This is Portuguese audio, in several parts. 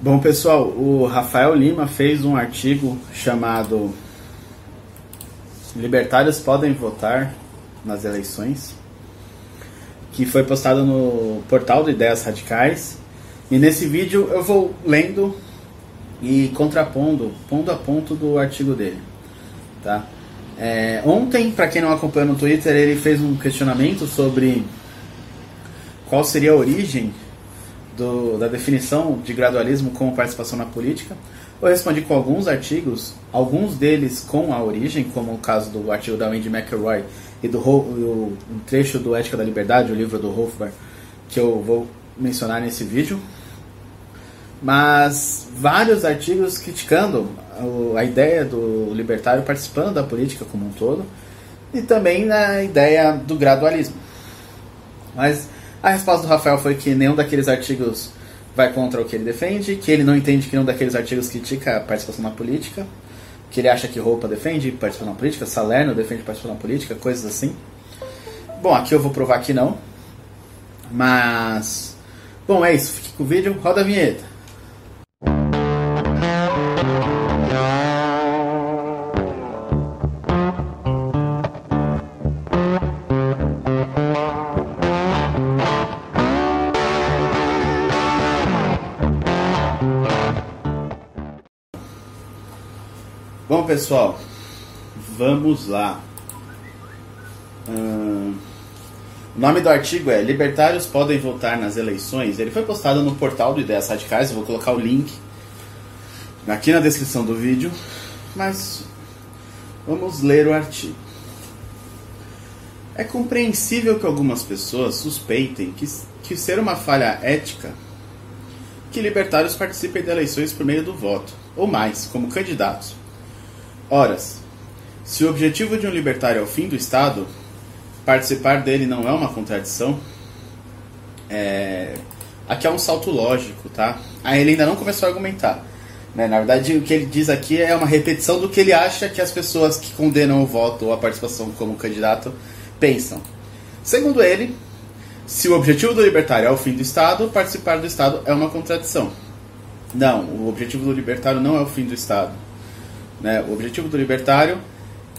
Bom, pessoal, o Rafael Lima fez um artigo chamado Libertários podem votar nas eleições, que foi postado no portal do Ideias Radicais. E nesse vídeo eu vou lendo e contrapondo, ponto a ponto do artigo dele, tá? É, ontem, para quem não acompanha no Twitter, ele fez um questionamento sobre qual seria a origem do, da definição de gradualismo como participação na política. Eu respondi com alguns artigos, alguns deles com a origem, como o caso do artigo da Wendy McElroy e do um trecho do Ética da Liberdade, o livro do Hofbauer, que eu vou mencionar nesse vídeo. Mas vários artigos criticando a ideia do libertário participando da política como um todo e também na ideia do gradualismo. Mas a resposta do Rafael foi que nenhum daqueles artigos vai contra o que ele defende, que ele não entende que nenhum daqueles artigos critica a participação na política, que ele acha que roupa defende participação na política, Salerno defende participação na política, coisas assim. Bom, aqui eu vou provar que não. Mas. Bom, é isso. Fique com o vídeo. Roda a vinheta. Pessoal, vamos lá. Hum, o nome do artigo é Libertários podem votar nas eleições. Ele foi postado no portal do Ideias Radicais. Eu vou colocar o link aqui na descrição do vídeo. Mas vamos ler o artigo. É compreensível que algumas pessoas suspeitem que, que ser uma falha ética que libertários participem de eleições por meio do voto, ou mais, como candidatos Horas. Se o objetivo de um libertário é o fim do Estado, participar dele não é uma contradição. É... Aqui é um salto lógico, tá? Aí ele ainda não começou a argumentar. Né? Na verdade, o que ele diz aqui é uma repetição do que ele acha que as pessoas que condenam o voto ou a participação como candidato pensam. Segundo ele, se o objetivo do libertário é o fim do Estado, participar do Estado é uma contradição. Não, o objetivo do libertário não é o fim do Estado. Né? O objetivo do libertário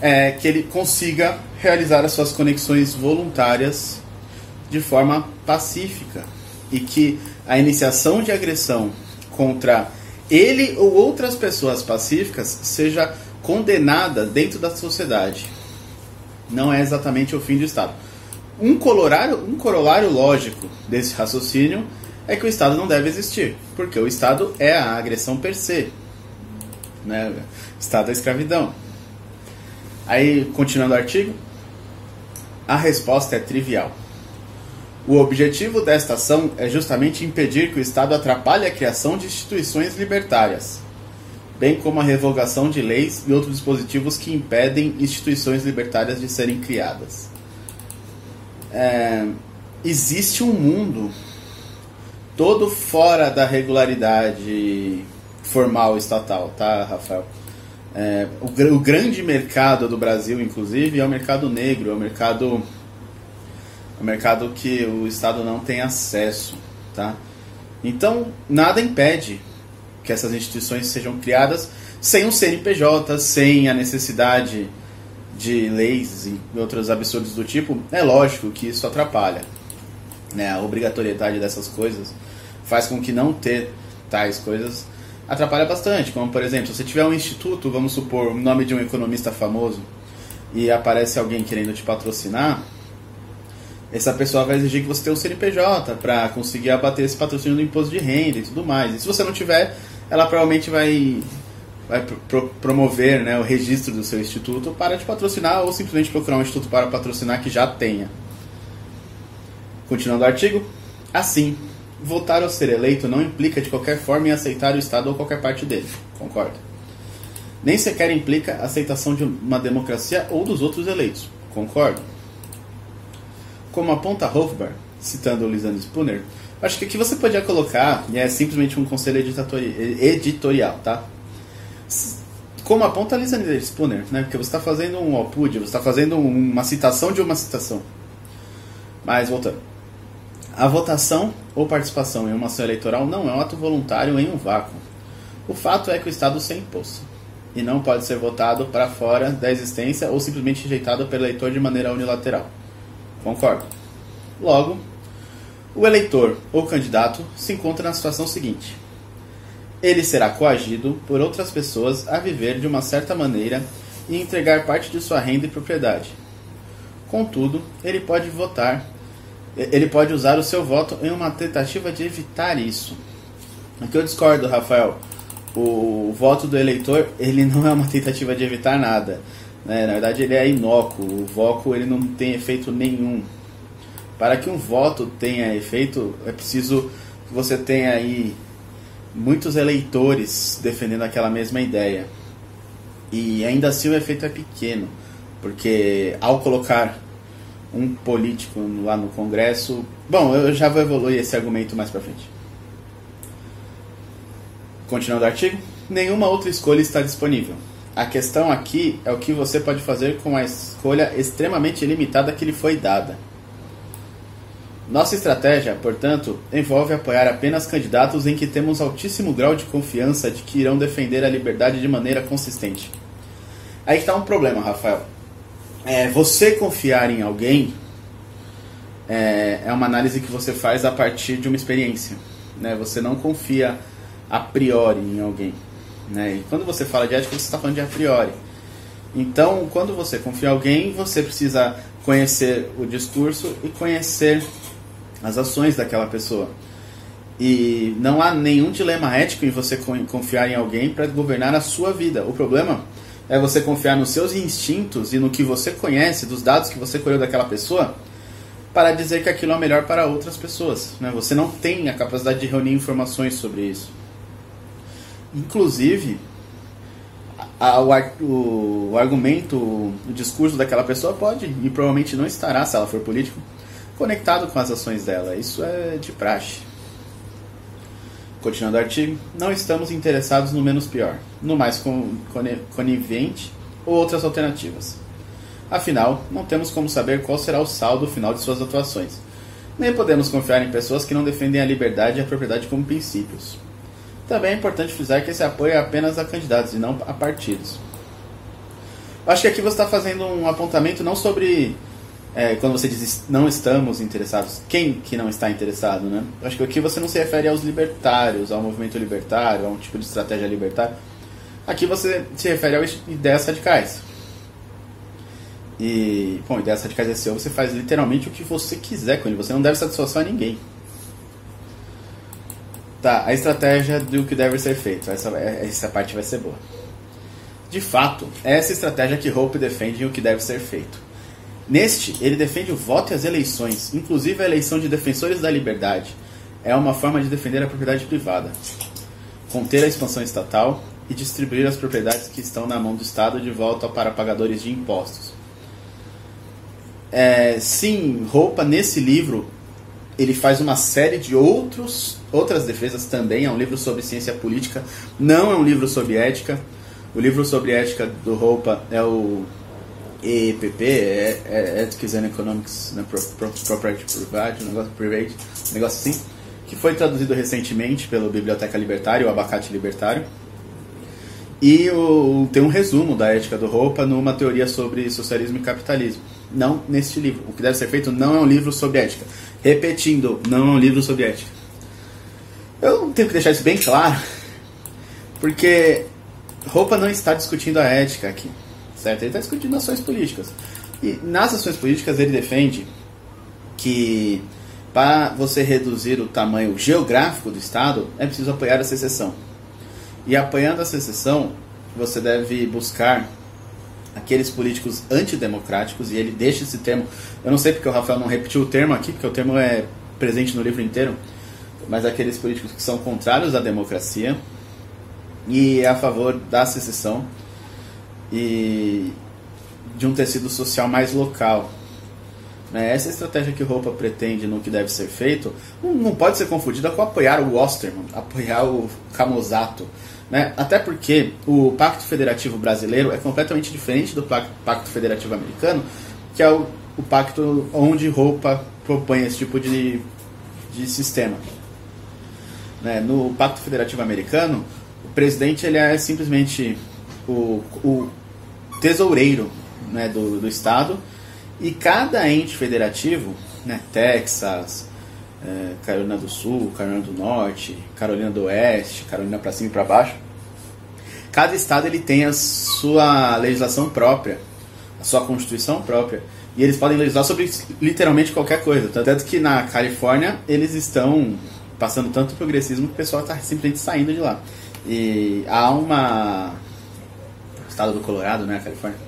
é que ele consiga realizar as suas conexões voluntárias de forma pacífica e que a iniciação de agressão contra ele ou outras pessoas pacíficas seja condenada dentro da sociedade. Não é exatamente o fim do Estado. Um, colorário, um corolário lógico desse raciocínio é que o Estado não deve existir, porque o Estado é a agressão per se né? Estado da escravidão. Aí, continuando o artigo, a resposta é trivial. O objetivo desta ação é justamente impedir que o Estado atrapalhe a criação de instituições libertárias, bem como a revogação de leis e outros dispositivos que impedem instituições libertárias de serem criadas. É, existe um mundo todo fora da regularidade formal estatal, tá, Rafael? É, o, o, grande mercado do Brasil, inclusive, é o mercado negro, é o mercado, é o mercado que o Estado não tem acesso, tá? Então, nada impede que essas instituições sejam criadas sem um CNPJ, sem a necessidade de leis e outros absurdos do tipo. É lógico que isso atrapalha. Né? A obrigatoriedade dessas coisas faz com que não ter tais coisas atrapalha bastante. Como, por exemplo, se você tiver um instituto, vamos supor, o nome de um economista famoso, e aparece alguém querendo te patrocinar, essa pessoa vai exigir que você tenha um CNPJ para conseguir abater esse patrocínio do imposto de renda e tudo mais. E se você não tiver, ela provavelmente vai, vai pro, promover né, o registro do seu instituto para te patrocinar ou simplesmente procurar um instituto para patrocinar que já tenha. Continuando o artigo. Assim, votar ou ser eleito não implica de qualquer forma em aceitar o Estado ou qualquer parte dele. Concordo. Nem sequer implica aceitação de uma democracia ou dos outros eleitos. Concordo. Como aponta Hofbauer, citando o Lisanne Spooner, acho que aqui você podia colocar, e é simplesmente um conselho editorial, tá? Como aponta a Lisanne Spooner, né? Porque você está fazendo um opúdio, você está fazendo uma citação de uma citação. Mas voltando. A votação ou participação em uma ação eleitoral não é um ato voluntário em um vácuo. O fato é que o Estado se impôs e não pode ser votado para fora da existência ou simplesmente rejeitado pelo eleitor de maneira unilateral. Concordo. Logo, o eleitor ou candidato se encontra na situação seguinte: ele será coagido por outras pessoas a viver de uma certa maneira e entregar parte de sua renda e propriedade. Contudo, ele pode votar, ele pode usar o seu voto em uma tentativa de evitar isso. Aqui eu discordo, Rafael. O voto do eleitor ele não é uma tentativa de evitar nada. Né? Na verdade, ele é inócuo. O voto ele não tem efeito nenhum. Para que um voto tenha efeito, é preciso que você tenha aí muitos eleitores defendendo aquela mesma ideia. E ainda assim o efeito é pequeno, porque ao colocar um político lá no Congresso. Bom, eu já vou evoluir esse argumento mais para frente. Continuando o artigo, nenhuma outra escolha está disponível. A questão aqui é o que você pode fazer com a escolha extremamente limitada que lhe foi dada. Nossa estratégia, portanto, envolve apoiar apenas candidatos em que temos altíssimo grau de confiança de que irão defender a liberdade de maneira consistente. Aí está um problema, Rafael. É, você confiar em alguém é, é, uma análise que você faz a partir de uma experiência. Né? Você não confia a priori em alguém. Né? E quando você fala de ética, você está falando de a priori. Então, quando você confia em alguém, você precisa conhecer o discurso e conhecer as ações daquela pessoa. E não há nenhum dilema ético em você confiar em alguém para governar a sua vida. O problema é você confiar nos seus instintos e no que você conhece, dos dados que você colheu daquela pessoa, para dizer que aquilo é melhor para outras pessoas. Né? Você não tem a capacidade de reunir informações sobre isso. Inclusive, a, o, o, argumento, o discurso daquela pessoa pode e provavelmente não estará, se ela for político, conectado com as ações dela. Isso é de praxe. Continuando o artigo, não estamos interessados no menos pior, no mais conivente ou outras alternativas. Afinal, não temos como saber qual será o saldo final de suas atuações. Nem podemos confiar em pessoas que não defendem a liberdade e a propriedade como princípios. Também é importante frisar que esse apoio é apenas a candidatos e não a partidos. Acho que aqui você está fazendo um apontamento não sobre é, quando você diz não estamos interessados, quem que não está interessado, né? Acho que aqui você não se refere aos libertários, ao movimento libertário, a um tipo de estratégia libertária. Aqui você se refere a ideias radicais. E, bom, ideias radicais é seu, você faz literalmente o que você quiser com ele, você não deve satisfação a ninguém. Tá, a estratégia do que deve ser feito, essa, essa parte vai ser boa. De fato, é essa estratégia que Hope defende o que deve ser feito Neste, ele defende o voto e as eleições, inclusive a eleição de defensores da liberdade. É uma forma de defender a propriedade privada, conter a expansão estatal e distribuir as propriedades que estão na mão do Estado de volta para pagadores de impostos. É, sim, Roupa, nesse livro, ele faz uma série de outros, outras defesas também. É um livro sobre ciência política, não é um livro sobre ética. O livro sobre ética do Roupa é o EPP, é, é Ethics and Economics né, Property Private, um negócio private, um negócio assim, que foi traduzido recentemente pela Biblioteca Libertária, o Abacate Libertário. E o, tem um resumo da ética do Roupa numa teoria sobre socialismo e capitalismo. Não neste livro. O que deve ser feito não é um livro sobre ética. Repetindo, não é um livro sobre ética. Eu tenho que deixar isso bem claro, porque Roupa não está discutindo a ética aqui certo? Ele está discutindo ações políticas. E nas ações políticas ele defende que para você reduzir o tamanho geográfico do Estado é preciso apoiar a secessão. E apoiando a secessão, você deve buscar aqueles políticos antidemocráticos, e ele deixa esse termo. Eu não sei porque o Rafael não repetiu o termo aqui, porque o termo é presente no livro inteiro, mas aqueles políticos que são contrários à democracia e a favor da secessão e de um tecido social mais local. Né? Essa estratégia que Roupa pretende no que deve ser feito não, pode ser confundida com apoiar o Osterman, apoiar o Camozato. Né? Até porque o Pacto Federativo Brasileiro é completamente diferente do Pacto Federativo Americano, que é o, o pacto onde Roupa propõe esse tipo de, de sistema. Né? No Pacto Federativo Americano, o presidente ele é simplesmente o, o tesoureiro né, do, do Estado e cada ente federativo, né, Texas, é, Carolina do Sul, Carolina do Norte, Carolina do Oeste, Carolina para cima e para baixo, cada estado ele tem a sua legislação própria, a sua constituição própria. E eles podem legislar sobre literalmente qualquer coisa. Tanto que na Califórnia eles estão passando tanto progressismo que o pessoal está simplesmente saindo de lá. E há uma. Estado do Colorado, né? A Califórnia.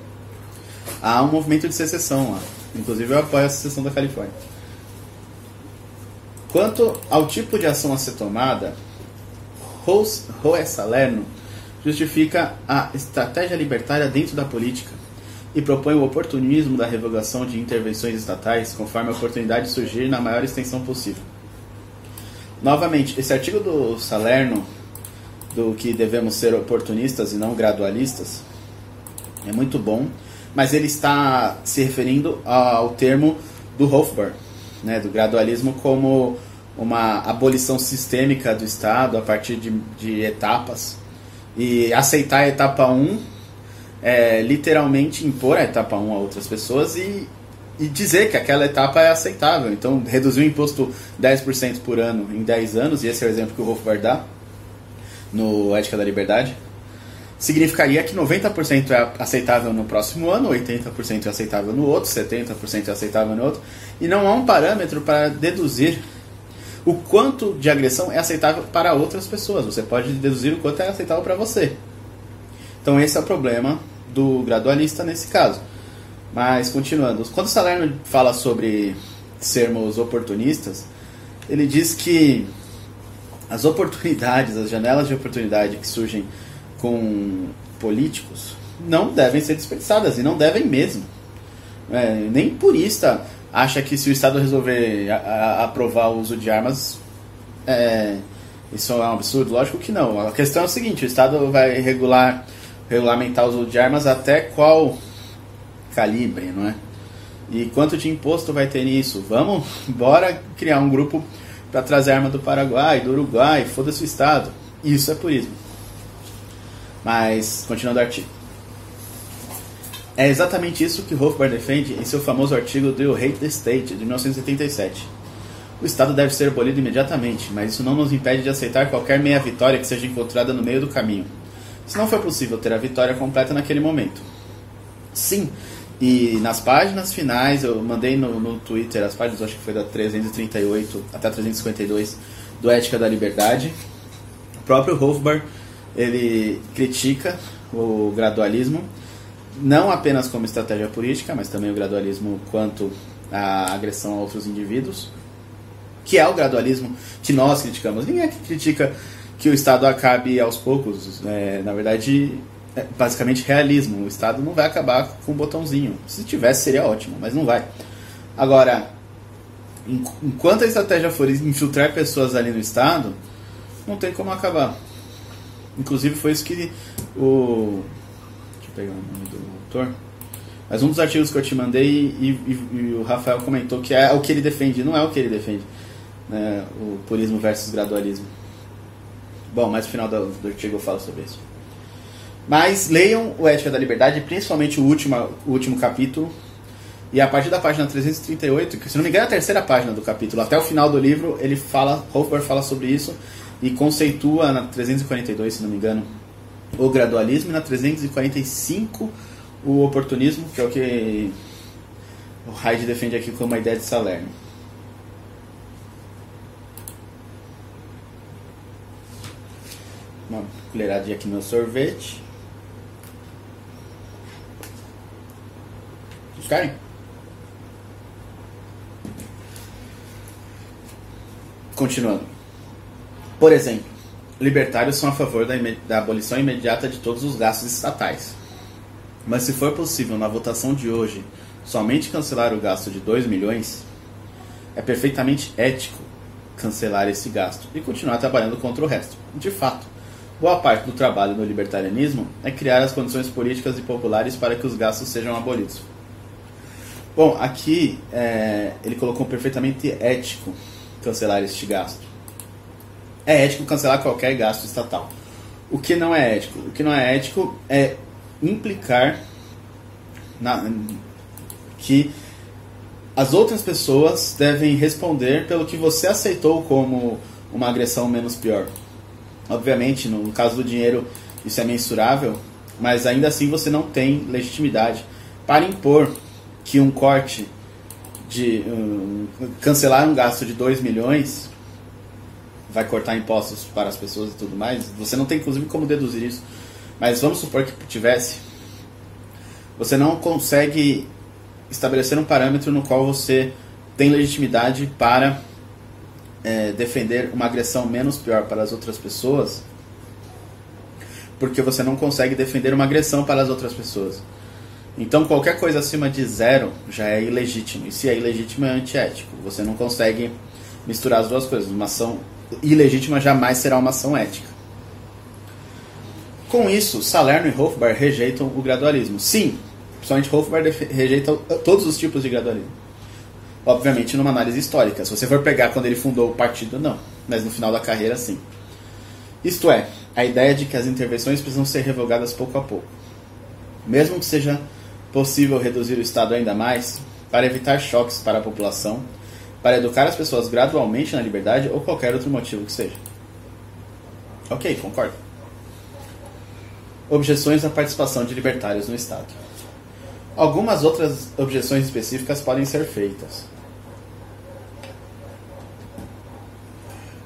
Há um movimento de secessão lá. Inclusive eu apoio a secessão da Califórnia. Quanto ao tipo de ação a ser tomada, Roe Salerno justifica a estratégia libertária dentro da política e propõe o oportunismo da revogação de intervenções estatais conforme a oportunidade surgir na maior extensão possível. Novamente, esse artigo do Salerno, do que devemos ser oportunistas e não gradualistas, é muito bom, mas ele está se referindo ao termo do Hofbauer, né, do gradualismo como uma abolição sistêmica do Estado a partir de, de etapas. E aceitar a etapa 1 é, literalmente impor a etapa 1 a outras pessoas e, e dizer que aquela etapa é aceitável. Então, reduzir o imposto 10% por ano em 10 anos, e esse é o exemplo que o Hofbauer dá no Ética da Liberdade, significaria que 90% é aceitável no próximo ano, 80% é aceitável no outro, 70% é aceitável no outro, e não há um parâmetro para deduzir o quanto de agressão é aceitável para outras pessoas. Você pode deduzir o quanto é aceitável para você. Então esse é o problema do gradualista nesse caso. Mas continuando, quando Salerno fala sobre sermos oportunistas, ele diz que as oportunidades, as janelas de oportunidade que surgem com políticos não devem ser desperdiçadas e não devem mesmo. É, nem purista acha que se o Estado resolver a, a, aprovar o uso de armas, é, isso é um absurdo? Lógico que não. A questão é o seguinte: o Estado vai regular regulamentar o uso de armas até qual calibre, não é? E quanto de imposto vai ter nisso? Vamos, bora criar um grupo para trazer arma do Paraguai, do Uruguai, foda-se o Estado. Isso é purismo. Mas, continuando o artigo. É exatamente isso que Hofbauer defende em seu famoso artigo Do You Hate the State, de 1987. O Estado deve ser abolido imediatamente, mas isso não nos impede de aceitar qualquer meia vitória que seja encontrada no meio do caminho se não foi possível ter a vitória completa naquele momento. Sim, e nas páginas finais, eu mandei no, no Twitter as páginas, acho que foi da 338 até 352 do Ética da Liberdade. O próprio Hofbauer, ele critica o gradualismo, não apenas como estratégia política, mas também o gradualismo quanto à agressão a outros indivíduos, que é o gradualismo que nós criticamos. Ninguém critica que o Estado acabe aos poucos. É, na verdade, é basicamente realismo. O Estado não vai acabar com um botãozinho. Se tivesse, seria ótimo, mas não vai. Agora, enquanto a estratégia for infiltrar pessoas ali no Estado, não tem como acabar. Inclusive, foi isso que o. Deixa eu pegar o nome do autor. Mas um dos artigos que eu te mandei e, e, e, o Rafael comentou que é o que ele defende. Não é o que ele defende. Né? O purismo versus gradualismo. Bom, mais no final do, do artigo eu falo sobre isso. Mas leiam o Ética da Liberdade, principalmente o último, o último capítulo. E a partir da página 338, que se não me engano é a terceira página do capítulo, até o final do livro, ele fala, Hofbauer fala sobre isso e conceitua na 342, se não me engano, o gradualismo e na 345 o oportunismo, que é o que o Hyde defende aqui como uma ideia de Salerno. uma colheradinha aqui no sorvete. Vocês? Continuando. Por exemplo, libertários são a favor da, da abolição imediata de todos os gastos estatais. Mas se for possível na votação de hoje somente cancelar o gasto de 2 milhões, é perfeitamente ético cancelar esse gasto e continuar trabalhando contra o resto. De fato, Boa parte do trabalho no libertarianismo é criar as condições políticas e populares para que os gastos sejam abolidos. Bom, aqui é, ele colocou perfeitamente ético. cancelar este gasto. É ético cancelar qualquer gasto estatal. O que não é ético? O que não é ético é implicar na, que as outras pessoas devem responder pelo que você aceitou como uma agressão menos pior. Obviamente, no caso do dinheiro, isso é mensurável, mas ainda assim você não tem legitimidade para impor que um corte de um, cancelar um gasto de 2 milhões vai cortar impostos para as pessoas e tudo mais. Você não tem inclusive como deduzir isso. Mas vamos supor que tivesse. Você não consegue estabelecer um parâmetro no qual você tem legitimidade para é, defender uma agressão menos pior para as outras pessoas, porque você não consegue defender uma agressão para as outras pessoas. Então qualquer coisa acima de zero já é ilegítimo. E se é ilegítimo é antiético. Você não consegue misturar as duas coisas. Uma ação ilegítima jamais será uma ação ética. Com isso, Salerno e Hofbauer rejeitam o gradualismo. Sim, principalmente Hofbauer rejeita todos os tipos de gradualismo. Obviamente numa análise histórica. Se você for pegar quando ele fundou o partido, não. Mas no final da carreira, sim. Isto é, a ideia de que as intervenções precisam ser revogadas pouco a pouco. Mesmo que seja possível reduzir o Estado ainda mais, para evitar choques para a população, para educar as pessoas gradualmente na liberdade ou qualquer outro motivo que seja. Ok, concordo. Objeções à participação de libertários no Estado. Algumas outras objeções específicas podem ser feitas.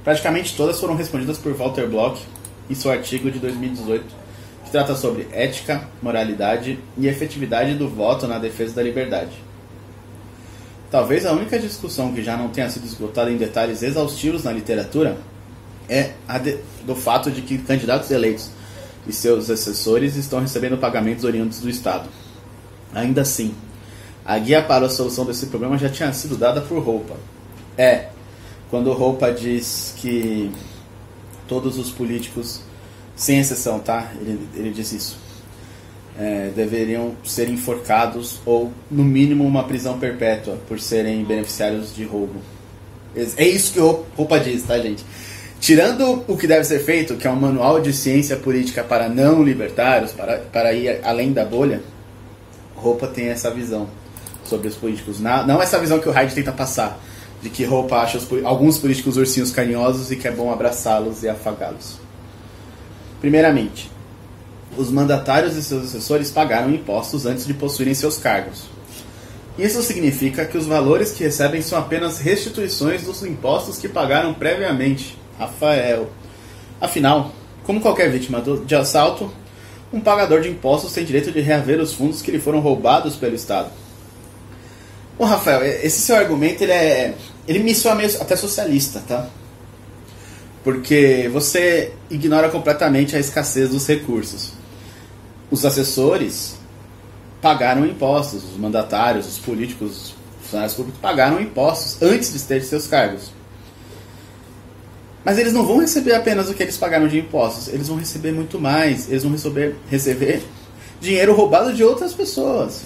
Praticamente todas foram respondidas por Walter Block em seu artigo de 2018, que trata sobre ética, moralidade e efetividade do voto na defesa da liberdade. Talvez a única discussão que já não tenha sido esgotada em detalhes exaustivos na literatura é a de, do fato de que candidatos eleitos e seus assessores estão recebendo pagamentos oriundos do Estado. Ainda assim, a guia para a solução desse problema já tinha sido dada por Roupa. É, quando Roupa diz que todos os políticos, sem exceção, tá? Ele, ele diz isso. É, deveriam ser enforcados ou, no mínimo, uma prisão perpétua por serem beneficiários de roubo. É isso que Roupa diz, tá, gente? Tirando o que deve ser feito, que é um manual de ciência política para não libertários, para, para ir além da bolha, Roupa tem essa visão sobre os políticos. Não essa visão que o Hyde tenta passar, de que Roupa acha os, alguns políticos ursinhos carinhosos e que é bom abraçá-los e afagá-los. Primeiramente, os mandatários e seus assessores pagaram impostos antes de possuírem seus cargos. Isso significa que os valores que recebem são apenas restituições dos impostos que pagaram previamente. Rafael. Afinal, como qualquer vítima de assalto, um pagador de impostos tem direito de reaver os fundos que lhe foram roubados pelo Estado. Bom, Rafael, esse seu argumento ele é, ele me soa meio até socialista, tá? Porque você ignora completamente a escassez dos recursos. Os assessores pagaram impostos, os mandatários, os políticos, os funcionários públicos pagaram impostos antes de ter seus cargos. Mas eles não vão receber apenas o que eles pagaram de impostos, eles vão receber muito mais. Eles vão receber, receber dinheiro roubado de outras pessoas.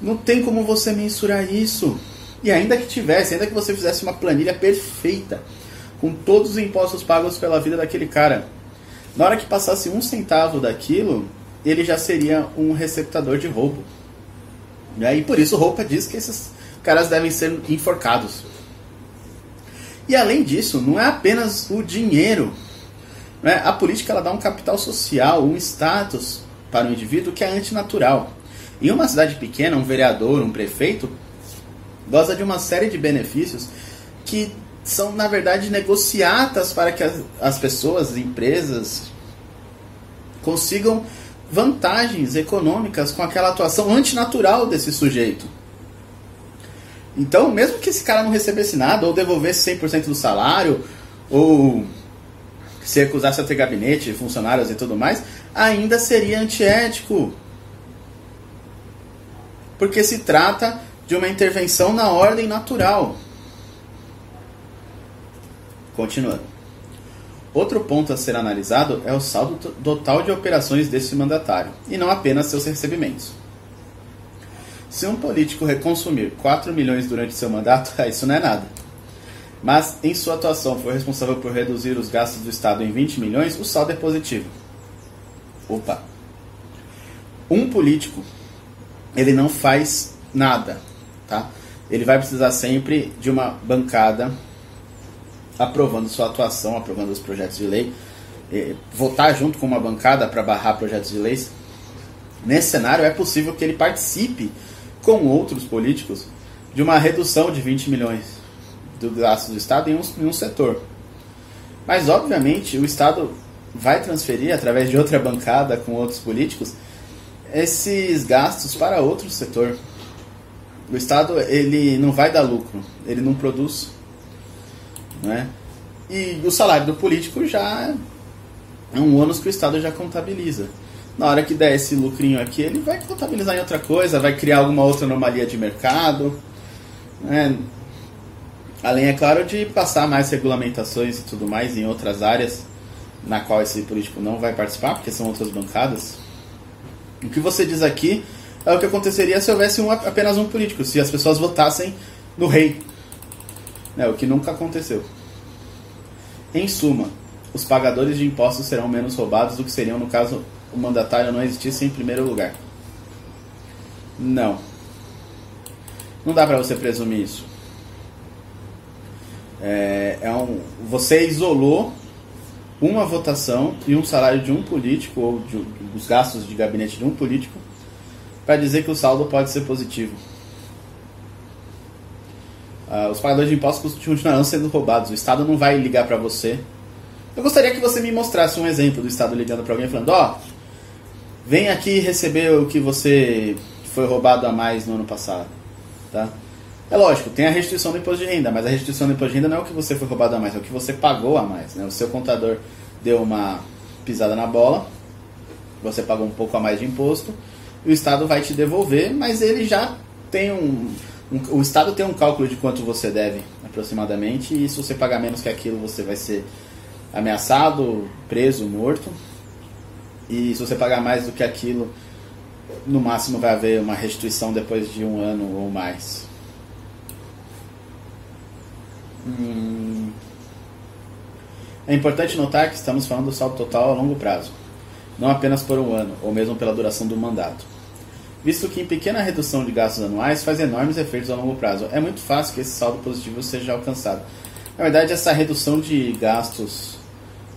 Não tem como você mensurar isso. E ainda que tivesse, ainda que você fizesse uma planilha perfeita, com todos os impostos pagos pela vida daquele cara, na hora que passasse um centavo daquilo, ele já seria um receptador de roubo. E por isso roupa diz que esses caras devem ser enforcados. E além disso, não é apenas o dinheiro. Né? A política ela dá um capital social, um status para o indivíduo que é antinatural. Em uma cidade pequena, um vereador, um prefeito, goza de uma série de benefícios que são, na verdade, negociatas para que as, as pessoas, as empresas, consigam vantagens econômicas com aquela atuação antinatural desse sujeito. Então, mesmo que esse cara não recebesse nada, ou devolvesse 100% do salário, ou se recusasse a ter gabinete, funcionários e tudo mais, ainda seria antiético. Porque se trata de uma intervenção na ordem natural. Continuando. Outro ponto a ser analisado é o saldo total de operações desse mandatário, e não apenas seus recebimentos. Se um político reconsumir 4 milhões durante seu mandato, isso não é nada. mas em sua atuação foi responsável por reduzir os gastos do Estado em 20 milhões, o saldo é positivo. Opa! Um político, ele não faz nada, tá? Ele vai precisar sempre de uma bancada aprovando sua atuação, aprovando os projetos de lei, votar junto com uma bancada para barrar projetos de leis. Nesse cenário, é possível que ele participe com outros políticos de uma redução de 20 milhões do gasto do Estado em um, em um setor. Mas, obviamente, o Estado vai transferir, através de outra bancada com outros políticos, esses gastos para outro setor. O Estado ele não vai dar lucro, ele não produz. Né? E o salário do político já é um ônus que o Estado já contabiliza. Na hora que der esse lucrinho aqui, ele vai contabilizar em outra coisa, vai criar alguma outra anomalia de mercado. Né? Além, é claro, de passar mais regulamentações e tudo mais em outras áreas na qual esse político não vai participar, porque são outras bancadas. O que você diz aqui é o que aconteceria se houvesse um, apenas um político, se as pessoas votassem no rei. É, o que nunca aconteceu. Em suma, os pagadores de impostos serão menos roubados do que seriam no caso o mandatário não existisse em primeiro lugar. Não. Não dá para você presumir isso. É, é um, você isolou uma votação e um salário de um político, ou de, os gastos de gabinete de um político, para dizer que o saldo pode ser positivo. Uh, os pagadores de impostos continuarão sendo roubados. O Estado não vai ligar para você. Eu gostaria que você me mostrasse um exemplo do Estado ligando para alguém falando: Ó, oh, vem aqui receber o que você foi roubado a mais no ano passado. Tá? É lógico, tem a restrição do imposto de renda, mas a restrição do imposto de renda não é o que você foi roubado a mais, é o que você pagou a mais. Né? O seu contador deu uma pisada na bola, você pagou um pouco a mais de imposto, o Estado vai te devolver, mas ele já tem um, um, O Estado tem um cálculo de quanto você deve, aproximadamente, e se você pagar menos que aquilo, você vai ser ameaçado, preso, morto. E se você pagar mais do que aquilo, no máximo vai haver uma restituição depois de um ano ou mais. Hum. É importante notar que estamos falando do saldo total a longo prazo, não apenas por um ano, ou mesmo pela duração do mandato. Visto que pequena redução de gastos anuais faz enormes efeitos a longo prazo, é muito fácil que esse saldo positivo seja alcançado. Na verdade, essa redução de gastos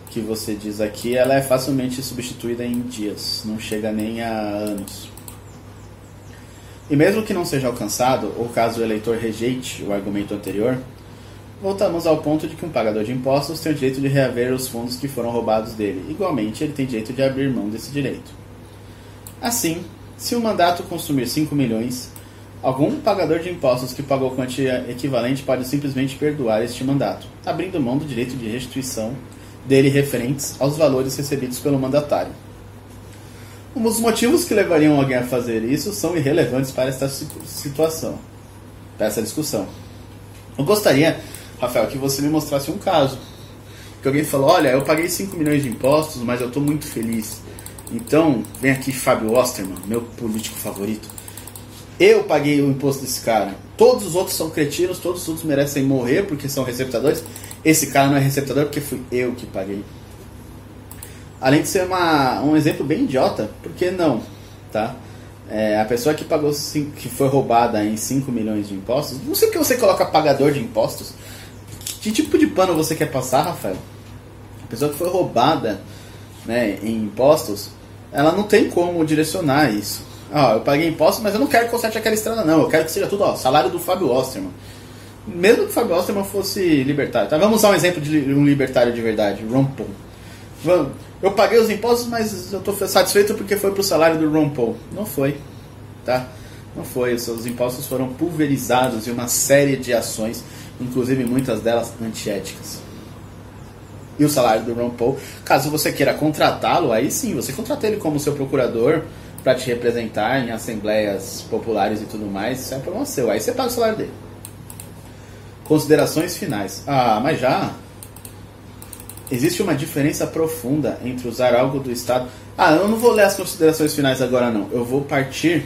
que você diz aqui, ela é facilmente substituída em dias, não chega nem a anos. E mesmo que não seja alcançado, ou caso o eleitor rejeite o argumento anterior, voltamos ao ponto de que um pagador de impostos tem o direito de reaver os fundos que foram roubados dele. Igualmente, ele tem direito de abrir mão desse direito. Assim, se o mandato consumir 5 milhões, algum pagador de impostos que pagou quantia equivalente pode simplesmente perdoar este mandato, abrindo mão do direito de restituição dele referentes aos valores recebidos pelo mandatário. Os motivos que levariam alguém a fazer isso são irrelevantes para esta situação, para essa discussão. Eu gostaria Rafael, que você me mostrasse um caso. Que alguém falou, olha, eu paguei 5 milhões de impostos, mas eu estou muito feliz. Então, vem aqui Fábio Osterman, meu político favorito. Eu paguei o imposto desse cara. Todos os outros são cretinos, todos os outros merecem morrer porque são receptadores. Esse cara não é receptador porque fui eu que paguei. Além de ser uma, um exemplo bem idiota, porque não, tá? É, a pessoa que pagou cinco, que foi roubada em 5 milhões de impostos, não sei o que você coloca pagador de impostos, que tipo de pano você quer passar, Rafael? A pessoa que foi roubada né, em impostos, ela não tem como direcionar isso. Ó, eu paguei impostos, mas eu não quero que conserte aquela estrada, não. Eu quero que seja tudo, ó, salário do Fábio Osterman. Mesmo que o Fábio Osterman fosse libertário. Tá? Vamos usar um exemplo de um libertário de verdade, Ron Paul. Eu paguei os impostos, mas eu estou satisfeito porque foi pro salário do Ron Paul. Não foi, tá? Não foi. Os impostos foram pulverizados em uma série de ações inclusive muitas delas antiéticas. E o salário do Ron Paul, caso você queira contratá-lo, aí sim, você contrata ele como seu procurador para te representar em assembleias populares e tudo mais, isso é um problema seu, aí você paga o salário dele. Considerações finais. Ah, mas já existe uma diferença profunda entre usar algo do Estado. Ah, eu não vou ler as considerações finais agora não. Eu vou partir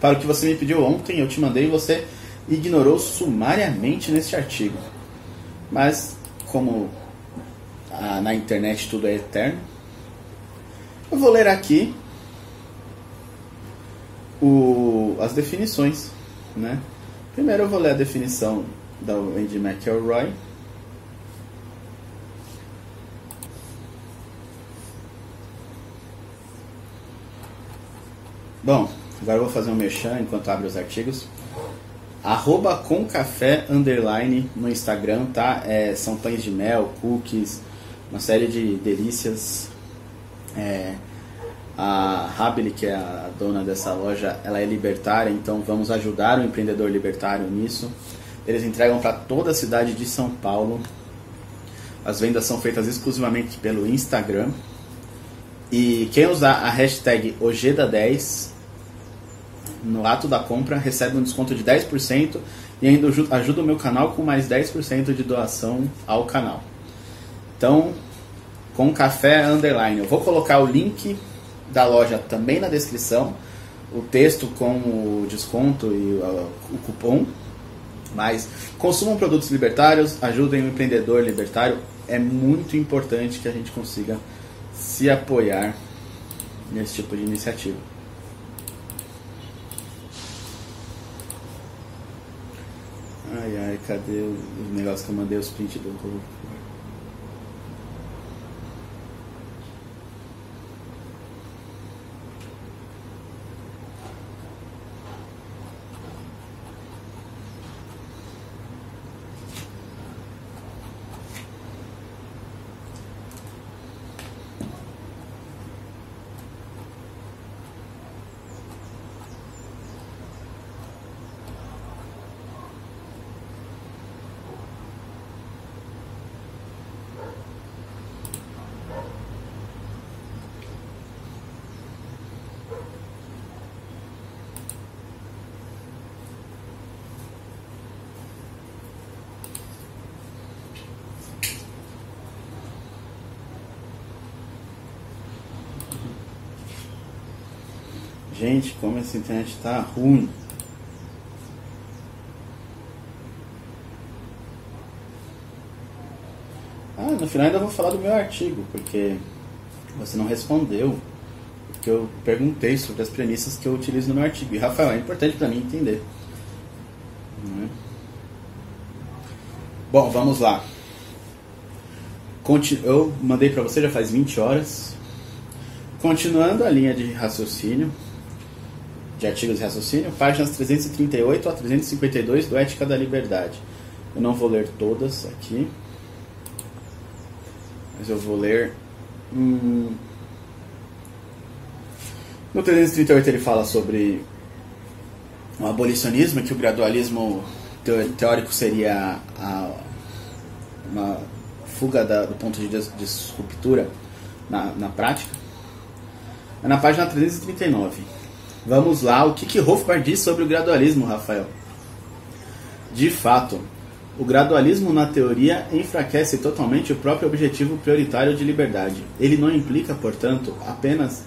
para o que você me pediu ontem, eu te mandei e você ignorou sumariamente neste artigo. Mas, como na internet tudo é eterno, eu vou ler aqui o, as definições. Né? Primeiro eu vou ler a definição da Wendy McElroy. Bom, agora eu vou fazer um merchan enquanto abro os artigos. Arroba com café underline no Instagram, tá? É, são pães de mel, cookies, uma série de delícias. É, a Habili, que é a dona dessa loja, ela é libertária, então vamos ajudar o empreendedor libertário nisso. Eles entregam para toda a cidade de São Paulo. As vendas são feitas exclusivamente pelo Instagram. E quem usar a hashtag OGEDA10 no ato da compra recebe um desconto de 10% e ainda ajuda o meu canal com mais 10% de doação ao canal. Então, com café underline. Eu vou colocar o link da loja também na descrição, o texto com o desconto e o, cupom. Mas consumam produtos libertários, ajudem o empreendedor libertário. É muito importante que a gente consiga se apoiar nesse tipo de iniciativa. Ai ai, cadê o negócio que eu mandei os print do Gente, como essa internet está ruim. Ah, no final ainda vou falar do meu artigo, porque você não respondeu. Porque eu perguntei sobre as premissas que eu utilizo no meu artigo. E Rafael, é importante para mim entender. É? Bom, vamos lá. Eu mandei para você já faz 20 horas. Continuando a linha de raciocínio, de artigos de raciocínio, páginas 338 a 352 do Ética da Liberdade. Eu não vou ler todas aqui, mas eu vou ler. Hum, no 338 ele fala sobre o abolicionismo, que o gradualismo teórico seria a, uma fuga da, do ponto de disruptura na, na prática. É na página 339. Vamos lá, o que, que diz sobre o gradualismo, Rafael? De fato, o gradualismo na teoria enfraquece totalmente o próprio objetivo prioritário de liberdade. Ele não implica, portanto, apenas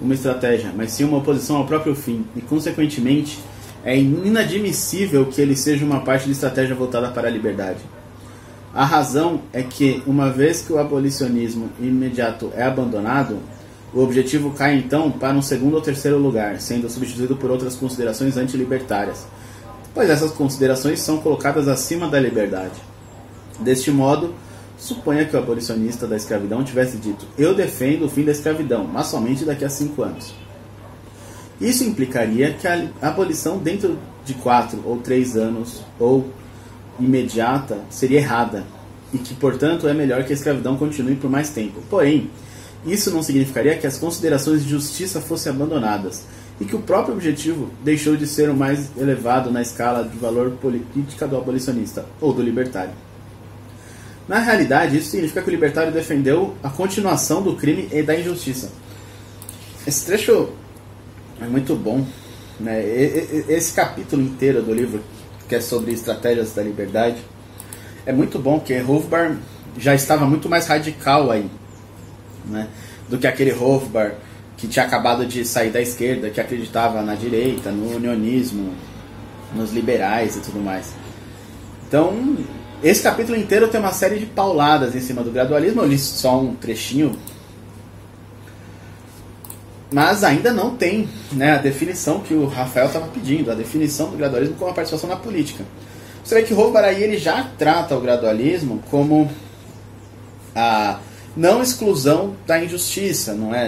uma estratégia, mas sim uma oposição ao próprio fim, e, consequentemente, é inadmissível que ele seja uma parte de estratégia voltada para a liberdade. A razão é que, uma vez que o abolicionismo imediato é abandonado, o objetivo cai então para um segundo ou terceiro lugar, sendo substituído por outras considerações antilibertárias, pois essas considerações são colocadas acima da liberdade. Deste modo, suponha que o abolicionista da escravidão tivesse dito: Eu defendo o fim da escravidão, mas somente daqui a cinco anos. Isso implicaria que a abolição dentro de quatro ou três anos ou imediata seria errada e que, portanto, é melhor que a escravidão continue por mais tempo. Porém, isso não significaria que as considerações de justiça fossem abandonadas e que o próprio objetivo deixou de ser o mais elevado na escala de valor política do abolicionista ou do libertário. Na realidade, isso significa que o libertário defendeu a continuação do crime e da injustiça. Esse trecho é muito bom. Né? Esse capítulo inteiro do livro, que é sobre estratégias da liberdade, é muito bom, porque Hofbauer já estava muito mais radical aí né? do que aquele Hofbar que tinha acabado de sair da esquerda, que acreditava na direita, no unionismo, nos liberais e tudo mais. Então, Esse capítulo inteiro tem uma série de pauladas em cima do gradualismo, eu li só um trechinho. Mas ainda não tem né, a definição que o Rafael estava pedindo, a definição do gradualismo como a participação na política. Você vê que Baraí ele já trata o gradualismo como a não exclusão da injustiça, não é?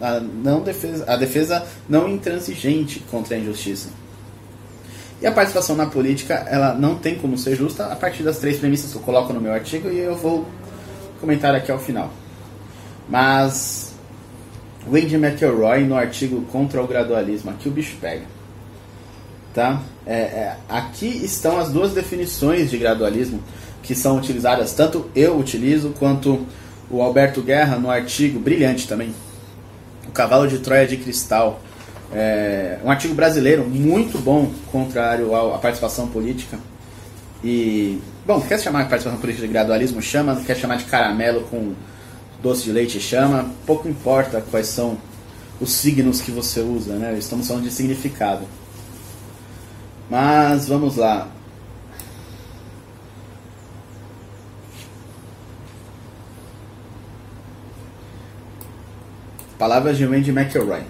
A, a, não defesa, a defesa não intransigente contra a injustiça. E a participação na política, ela não tem como ser justa a partir das três premissas que eu coloco no meu artigo e eu vou comentar aqui ao final. Mas Wendy McElroy no artigo Contra o Gradualismo, aqui o bicho pega. Tá? É, é, aqui estão as duas definições de gradualismo que são utilizadas, tanto eu utilizo quanto o Alberto Guerra no artigo brilhante também, o Cavalo de Troia de Cristal, é, um artigo brasileiro muito bom contrário à participação política. E, bom, quer chamar de participação política de gradualismo? Chama, quer chamar de caramelo com doce de leite? Chama, pouco importa quais são os signos que você usa, né? Estamos falando de significado. Mas vamos lá. Palavras de Wendy McElroy.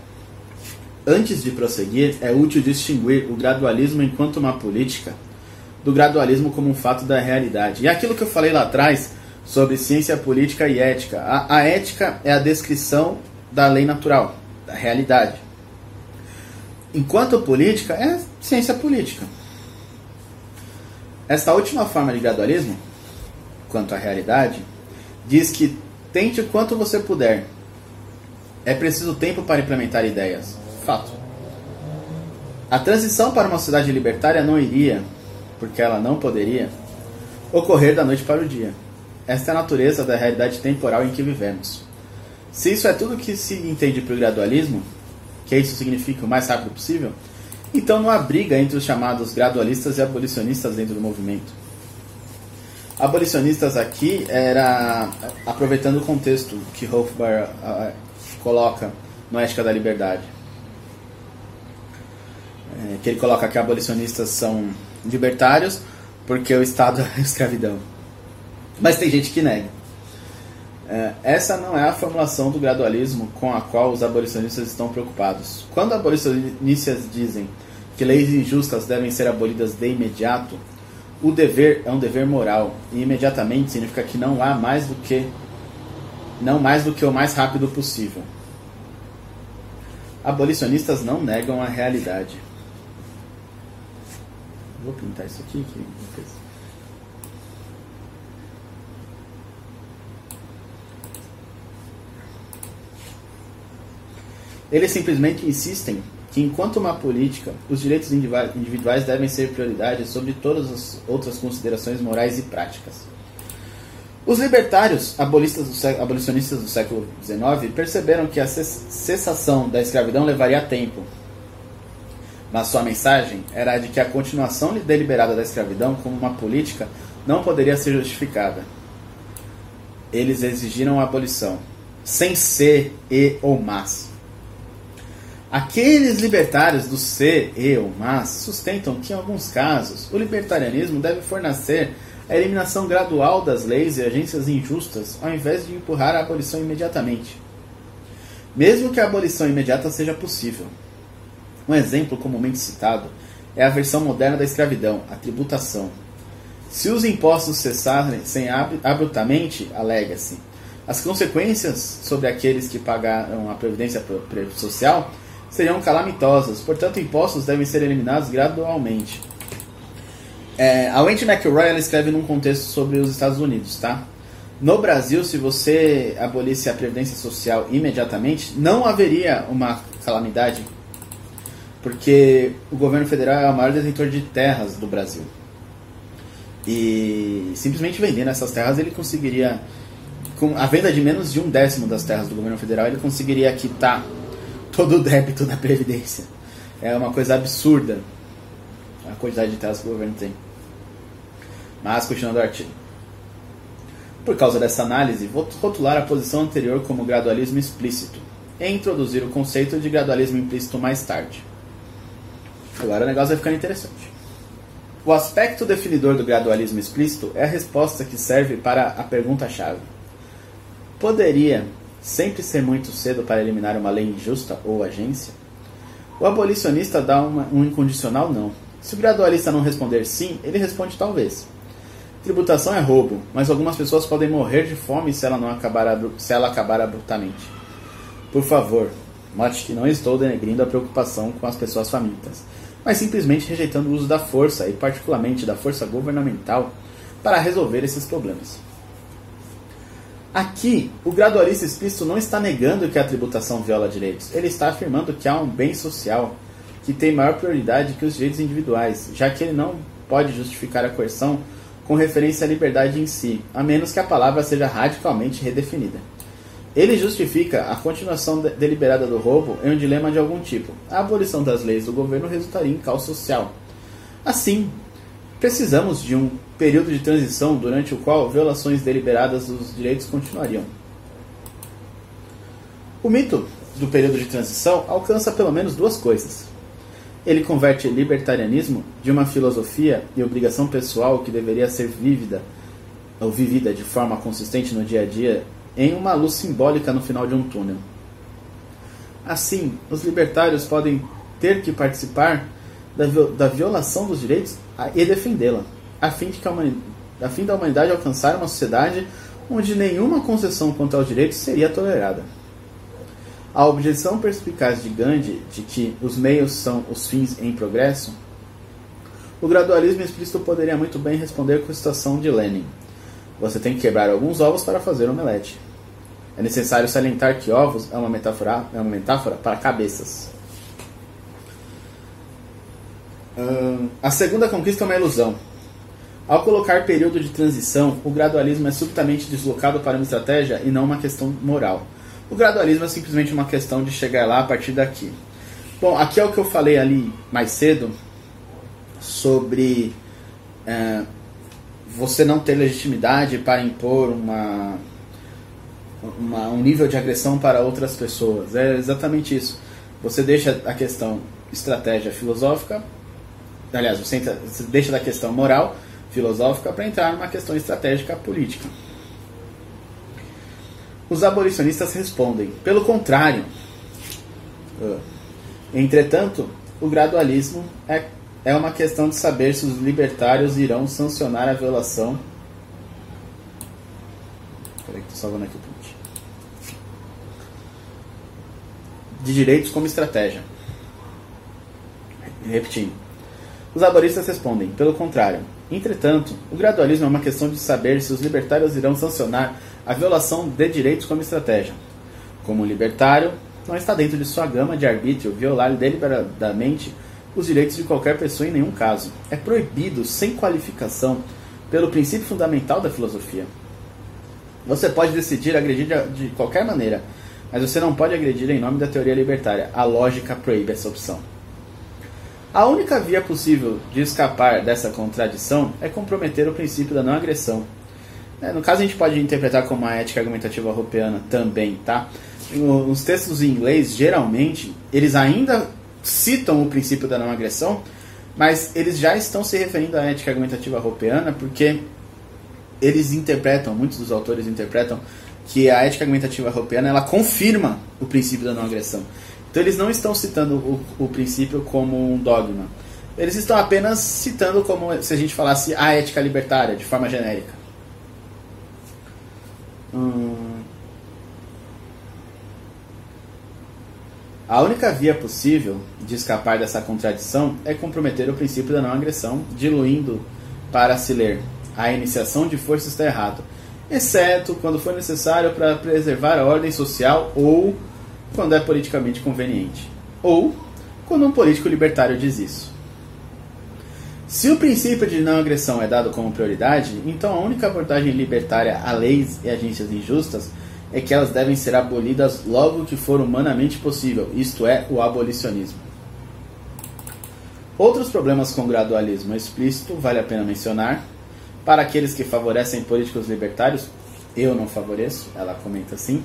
Antes de prosseguir, é útil distinguir o gradualismo enquanto uma política do gradualismo como um fato da realidade. E aquilo que eu falei lá atrás sobre ciência política e ética. A, a ética é a descrição da lei natural, da realidade. Enquanto política é ciência política. Esta última forma de gradualismo, quanto à realidade, diz que tente o quanto você puder. É preciso tempo para implementar ideias. Fato. A transição para uma sociedade libertária não iria, porque ela não poderia, ocorrer da noite para o dia. Esta é a natureza da realidade temporal em que vivemos. Se isso é tudo que se entende por gradualismo, que isso significa o mais rápido possível, então não há briga entre os chamados gradualistas e abolicionistas dentro do movimento. Abolicionistas aqui era aproveitando o contexto que uh, coloca no Ética da Liberdade é, que ele coloca que abolicionistas são libertários porque o Estado é escravidão. Mas tem gente que nega. É, essa não é a formulação do gradualismo com a qual os abolicionistas estão preocupados. Quando abolicionistas dizem que leis injustas devem ser abolidas de imediato, o dever é um dever moral e imediatamente significa que não há mais do que não mais do que o mais rápido possível. Abolicionistas não negam a realidade. Vou pintar isso aqui. Eles simplesmente insistem que, enquanto uma política, os direitos individuais devem ser prioridade sobre todas as outras considerações morais e práticas. Os libertários abolicionistas do século XIX perceberam que a cessação da escravidão levaria tempo mas sua mensagem era a de que a continuação deliberada da escravidão como uma política não poderia ser justificada. Eles exigiram a abolição, sem ser e ou mas. Aqueles libertários do ser e ou mas sustentam que, em alguns casos, o libertarianismo deve fornecer a eliminação gradual das leis e agências injustas, ao invés de empurrar a abolição imediatamente. Mesmo que a abolição imediata seja possível, um exemplo comumente citado é a versão moderna da escravidão, a tributação. Se os impostos cessarem sem abruptamente, alega-se, as consequências sobre aqueles que pagaram a previdência social seriam calamitosas, portanto, impostos devem ser eliminados gradualmente. É, a Wendy McElroy ela escreve num contexto sobre os Estados Unidos, tá? No Brasil, se você abolisse a previdência social imediatamente, não haveria uma calamidade porque o governo federal é o maior detentor de terras do Brasil. E simplesmente vendendo essas terras, ele conseguiria, com a venda de menos de um décimo das terras do governo federal, ele conseguiria quitar todo o débito da Previdência. É uma coisa absurda a quantidade de terras que o governo tem. Mas, continuando o artigo. Por causa dessa análise, vou rotular a posição anterior como gradualismo explícito e introduzir o conceito de gradualismo implícito mais tarde. Agora o negócio vai ficando interessante. O aspecto definidor do gradualismo explícito é a resposta que serve para a pergunta-chave. Poderia sempre ser muito cedo para eliminar uma lei injusta ou agência? O abolicionista dá uma, um incondicional não. Se o gradualista não responder sim, ele responde talvez. Tributação é roubo, mas algumas pessoas podem morrer de fome se ela, não acabar, se ela acabar abruptamente. Por favor, note que não estou denegrindo a preocupação com as pessoas famintas, mas simplesmente rejeitando o uso da força, e particularmente da força governamental, para resolver esses problemas. Aqui, o gradualista explícito não está negando que a tributação viola direitos, ele está afirmando que há um bem social que tem maior prioridade que os direitos individuais, já que ele não pode justificar a coerção com referência à liberdade em si, a menos que a palavra seja radicalmente redefinida. Ele justifica a continuação deliberada do roubo em um dilema de algum tipo. A abolição das leis do governo resultaria em caos social. Assim, precisamos de um período de transição durante o qual violações deliberadas dos direitos continuariam. O mito do período de transição alcança pelo menos duas coisas. Ele converte libertarianismo de uma filosofia e obrigação pessoal que deveria ser vívida ou vivida de forma consistente no dia a dia em uma luz simbólica no final de um túnel. Assim, os libertários podem ter que participar da, da violação dos direitos e defendê-la, a, fim de a fim da humanidade alcançar uma sociedade onde nenhuma concessão contra os direitos seria tolerada. A objeção perspicaz de Gandhi de que os meios são os fins em progresso, o gradualismo explícito poderia muito bem responder com a citação de Lenin. Você tem que quebrar alguns ovos para fazer omelete. É necessário salientar que ovos é uma metáfora, é uma metáfora para cabeças. Hum, a segunda conquista é uma ilusão. Ao colocar período de transição, o gradualismo é subitamente deslocado para uma estratégia e não uma questão moral. O gradualismo é simplesmente uma questão de chegar lá a partir daqui. Bom, aqui é o que eu falei ali mais cedo sobre é, você não ter legitimidade para impor uma, uma, um nível de agressão para outras pessoas. É exatamente isso. Você deixa a questão estratégia filosófica, aliás, você, entra, você deixa da questão moral filosófica para entrar numa questão estratégica política. Os abolicionistas respondem, pelo contrário. Uh, entretanto, o gradualismo é é uma questão de saber se os libertários irão sancionar a violação. Peraí que estou salvando aqui o print. De direitos como estratégia. Repetindo. Os laboristas respondem, pelo contrário. Entretanto, o gradualismo é uma questão de saber se os libertários irão sancionar a violação de direitos como estratégia. Como libertário, não está dentro de sua gama de arbítrio violar deliberadamente os direitos de qualquer pessoa em nenhum caso. É proibido, sem qualificação, pelo princípio fundamental da filosofia. Você pode decidir agredir de qualquer maneira, mas você não pode agredir em nome da teoria libertária. A lógica proíbe essa opção. A única via possível de escapar dessa contradição é comprometer o princípio da não agressão. É, no caso, a gente pode interpretar como a ética argumentativa europeana também, tá? Nos textos em inglês, geralmente, eles ainda citam o princípio da não agressão, mas eles já estão se referindo à ética argumentativa europeana porque eles interpretam, muitos dos autores interpretam que a ética argumentativa europeana ela confirma o princípio da não agressão. Então eles não estão citando o, o princípio como um dogma. Eles estão apenas citando como se a gente falasse a ética libertária, de forma genérica. Hum, A única via possível de escapar dessa contradição é comprometer o princípio da não agressão, diluindo para se ler a iniciação de força está errado, exceto quando for necessário para preservar a ordem social ou quando é politicamente conveniente, ou quando um político libertário diz isso. Se o princípio de não agressão é dado como prioridade, então a única abordagem libertária a leis e agências injustas é que elas devem ser abolidas logo que for humanamente possível, isto é, o abolicionismo. Outros problemas com gradualismo explícito vale a pena mencionar. Para aqueles que favorecem políticos libertários, eu não favoreço, ela comenta assim.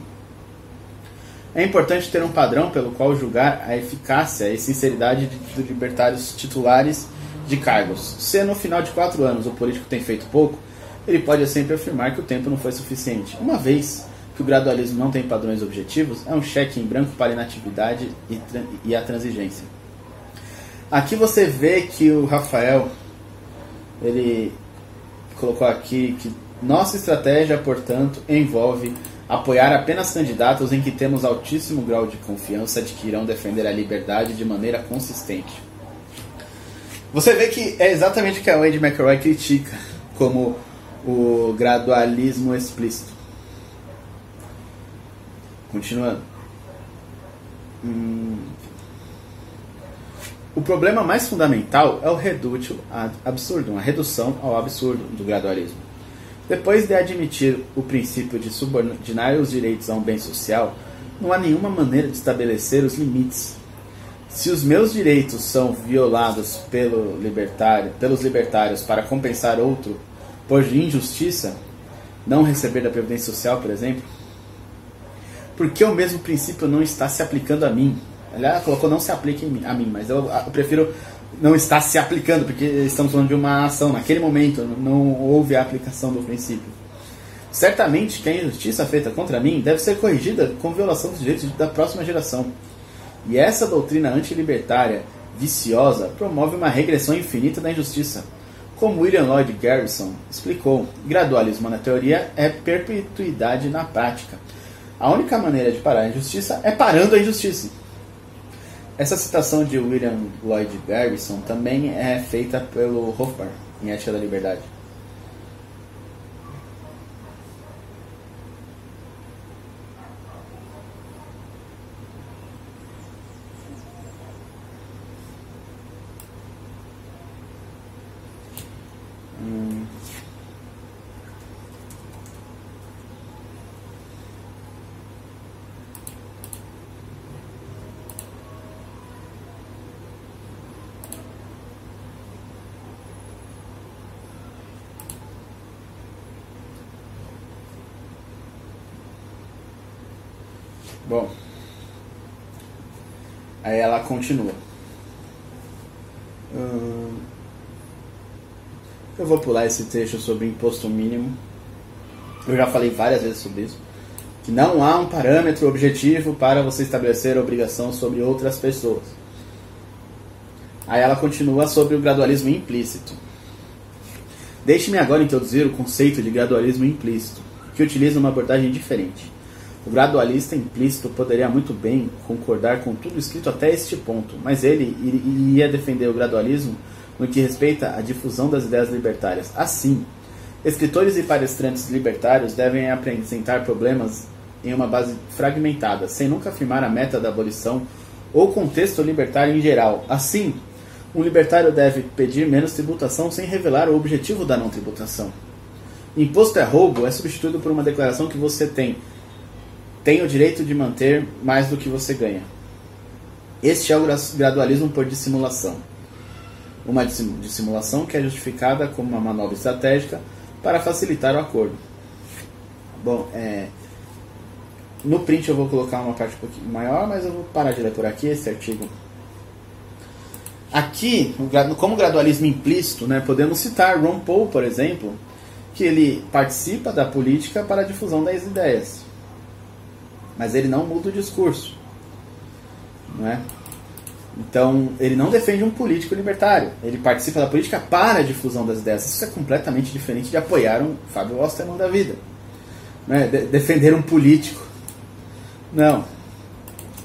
É importante ter um padrão pelo qual julgar a eficácia e sinceridade de libertários titulares de cargos. Se no final de quatro anos o político tem feito pouco, ele pode sempre afirmar que o tempo não foi suficiente. Uma vez que o gradualismo não tem padrões objetivos, é um cheque em branco para a inatividade e, e a transigência. Aqui você vê que o Rafael ele colocou aqui que nossa estratégia, portanto, envolve apoiar apenas candidatos em que temos altíssimo grau de confiança de que irão defender a liberdade de maneira consistente. Você vê que é exatamente o que a Wade McRoy critica como o gradualismo explícito. Continuando. Hum. O problema mais fundamental é o reductio ad a redução ao absurdo do gradualismo. Depois de admitir o princípio de subordinar os direitos a um bem social, não há nenhuma maneira de estabelecer os limites. Se os meus direitos são violados pelo libertário, pelos libertários para compensar outro por injustiça, não receber da Previdência Social, por exemplo, porque o mesmo princípio não está se aplicando a mim. Ela colocou não se aplica a mim, mas eu, eu prefiro não está se aplicando, porque estamos falando de uma ação. Naquele momento não houve a aplicação do princípio. Certamente que a injustiça feita contra mim deve ser corrigida com violação dos direitos da próxima geração. E essa doutrina antilibertária, viciosa, promove uma regressão infinita da injustiça. Como William Lloyd Garrison explicou, gradualismo na teoria é perpetuidade na prática. A única maneira de parar a injustiça é parando a injustiça. Essa citação de William Lloyd Garrison também é feita pelo Hofbauer em Ética da Liberdade. Bom. Aí ela continua. Eu vou pular esse trecho sobre imposto mínimo. Eu já falei várias vezes sobre isso. Que não há um parâmetro objetivo para você estabelecer obrigação sobre outras pessoas. Aí ela continua sobre o gradualismo implícito. Deixe-me agora introduzir o conceito de gradualismo implícito, que utiliza uma abordagem diferente. O gradualista implícito poderia muito bem concordar com tudo escrito até este ponto, mas ele iria defender o gradualismo no que respeita à difusão das ideias libertárias. Assim, escritores e palestrantes libertários devem apresentar problemas em uma base fragmentada, sem nunca afirmar a meta da abolição ou contexto libertário em geral. Assim, um libertário deve pedir menos tributação sem revelar o objetivo da não tributação. Imposto é roubo é substituído por uma declaração que você tem tem o direito de manter mais do que você ganha. Este é o gradualismo por dissimulação. Uma dissimulação que é justificada como uma manobra estratégica para facilitar o acordo. Bom, é, no print eu vou colocar uma parte um pouquinho maior, mas eu vou parar de ler por aqui esse artigo. Aqui, como gradualismo implícito, né, podemos citar Ron Paul, por exemplo, que ele participa da política para a difusão das ideias mas ele não muda o discurso. Não é? Então, ele não defende um político libertário. Ele participa da política para a difusão das ideias. Isso é completamente diferente de apoiar um Fábio Osterman da vida. É? De defender um político. Não.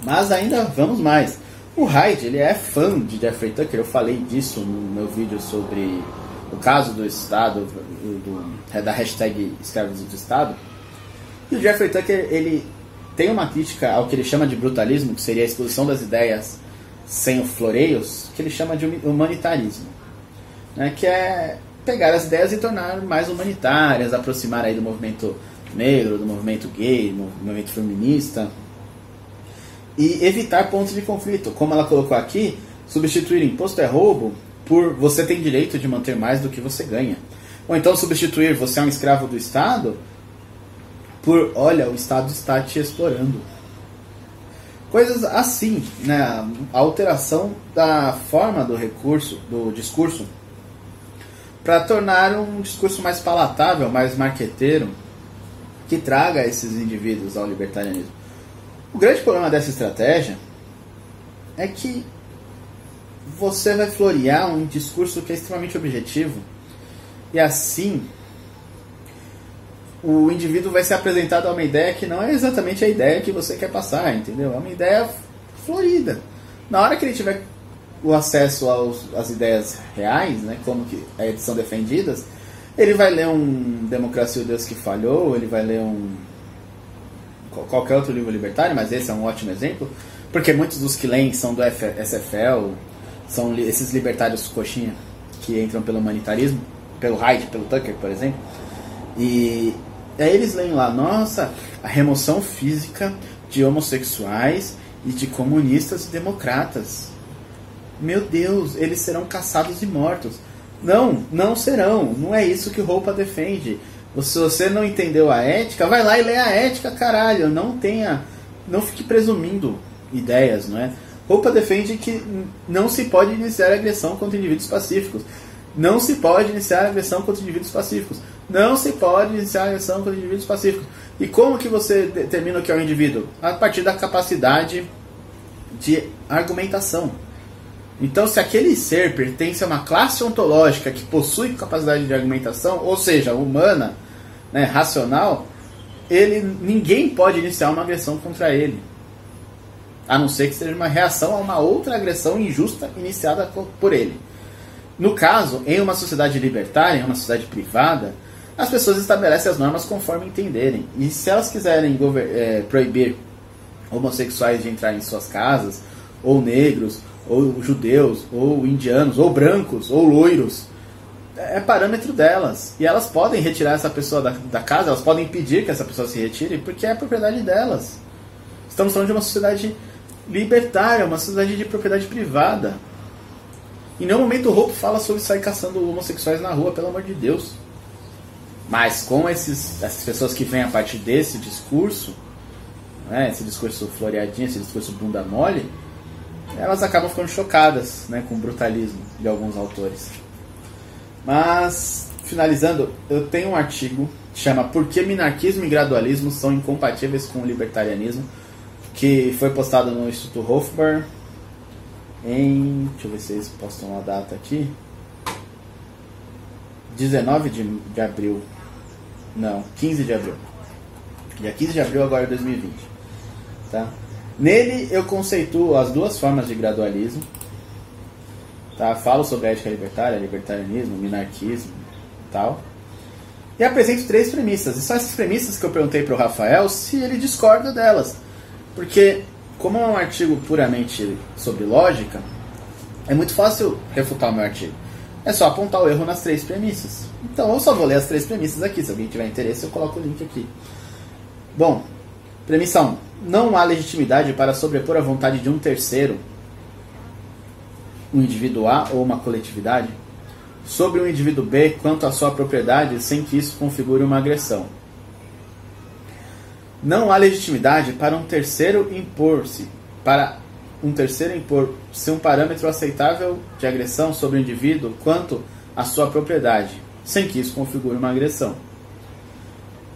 Mas ainda vamos mais. O Hyde, ele é fã de Jeffrey Tucker. Eu falei disso no meu vídeo sobre o caso do Estado, do, da hashtag escravos do Estado. E o Jeffrey Tucker, ele tem uma crítica ao que ele chama de brutalismo, que seria a exposição das ideias sem floreios, que ele chama de humanitarismo, né, que é pegar as ideias e tornar mais humanitárias, aproximar aí do movimento negro, do movimento gay, do movimento feminista, e evitar pontos de conflito. Como ela colocou aqui, substituir imposto é roubo por você tem direito de manter mais do que você ganha. Ou então substituir você é um escravo do Estado por olha, o Estado está te explorando. Coisas assim, né? A alteração da forma do recurso, do discurso, para tornar um discurso mais palatável, mais marqueteiro, que traga esses indivíduos ao libertarianismo. O grande problema dessa estratégia é que você vai florear um discurso que é extremamente objetivo e assim o indivíduo vai ser apresentado a uma ideia que não é exatamente a ideia que você quer passar, entendeu? É uma ideia florida. Na hora que ele tiver o acesso aos, às ideias reais, né, como que é, são defendidas, ele vai ler um Democracia o Deus que Falhou, ele vai ler um qualquer outro livro libertário, mas esse é um ótimo exemplo, porque muitos dos que leem são do SFL, são esses libertários coxinha que entram pelo humanitarismo, pelo Hyde, pelo Tucker, por exemplo. E aí eles leem lá, nossa, a remoção física de homossexuais e de comunistas e democratas. Meu Deus, eles serão caçados e mortos. Não, não serão. Não é isso que roupa defende. Se você não entendeu a ética, vai lá e lê a ética, caralho. Não tenha. Não fique presumindo ideias, não é? Roupa defende que não se pode iniciar agressão contra indivíduos pacíficos. Não se pode iniciar agressão contra indivíduos pacíficos. Não se pode iniciar agressão contra indivíduos pacíficos. E como que você determina o que é um indivíduo? A partir da capacidade de argumentação. Então, se aquele ser pertence a uma classe ontológica que possui capacidade de argumentação, ou seja, humana, né, racional, ele ninguém pode iniciar uma agressão contra ele. A não ser que seja uma reação a uma outra agressão injusta iniciada por ele. No caso, em uma sociedade libertária, em uma sociedade privada, as pessoas estabelecem as normas conforme entenderem. E se elas quiserem é, proibir homossexuais de entrar em suas casas, ou negros, ou judeus, ou indianos, ou brancos, ou loiros, é parâmetro delas. E elas podem retirar essa pessoa da, da casa, elas podem impedir que essa pessoa se retire, porque é propriedade delas. Estamos falando de uma sociedade libertária, uma sociedade de propriedade privada. Em nenhum momento o Hope fala sobre sair caçando homossexuais na rua, pelo amor de Deus. Mas com esses, essas pessoas que vêm a partir desse discurso, né, esse discurso floreadinho, esse discurso bunda mole, elas acabam ficando chocadas né, com o brutalismo de alguns autores. Mas, finalizando, eu tenho um artigo que chama Por que minarquismo e gradualismo são incompatíveis com o libertarianismo, que foi postado no Instituto Hofbauer em. Deixa eu ver se eles postam uma data aqui. 19 de, de abril. Não, 15 de abril. Dia 15 de abril agora de 2020. Tá? Nele eu conceituo as duas formas de gradualismo. Tá? Falo sobre a ética libertária, libertarianismo, minarquismo e tal. E apresento três premissas. E são essas premissas que eu perguntei para o Rafael se ele discorda delas. Porque, como é um artigo puramente sobre lógica, é muito fácil refutar o meu artigo. É só apontar o erro nas três premissas. Então eu só vou ler as três premissas aqui. Se alguém tiver interesse, eu coloco o link aqui. Bom, premissa 1. Não há legitimidade para sobrepor a vontade de um terceiro, um indivíduo A ou uma coletividade, sobre um indivíduo B quanto à sua propriedade sem que isso configure uma agressão. Não há legitimidade para um terceiro impor-se, para um terceiro impor se um parâmetro aceitável de agressão sobre o indivíduo quanto à sua propriedade, sem que isso configure uma agressão.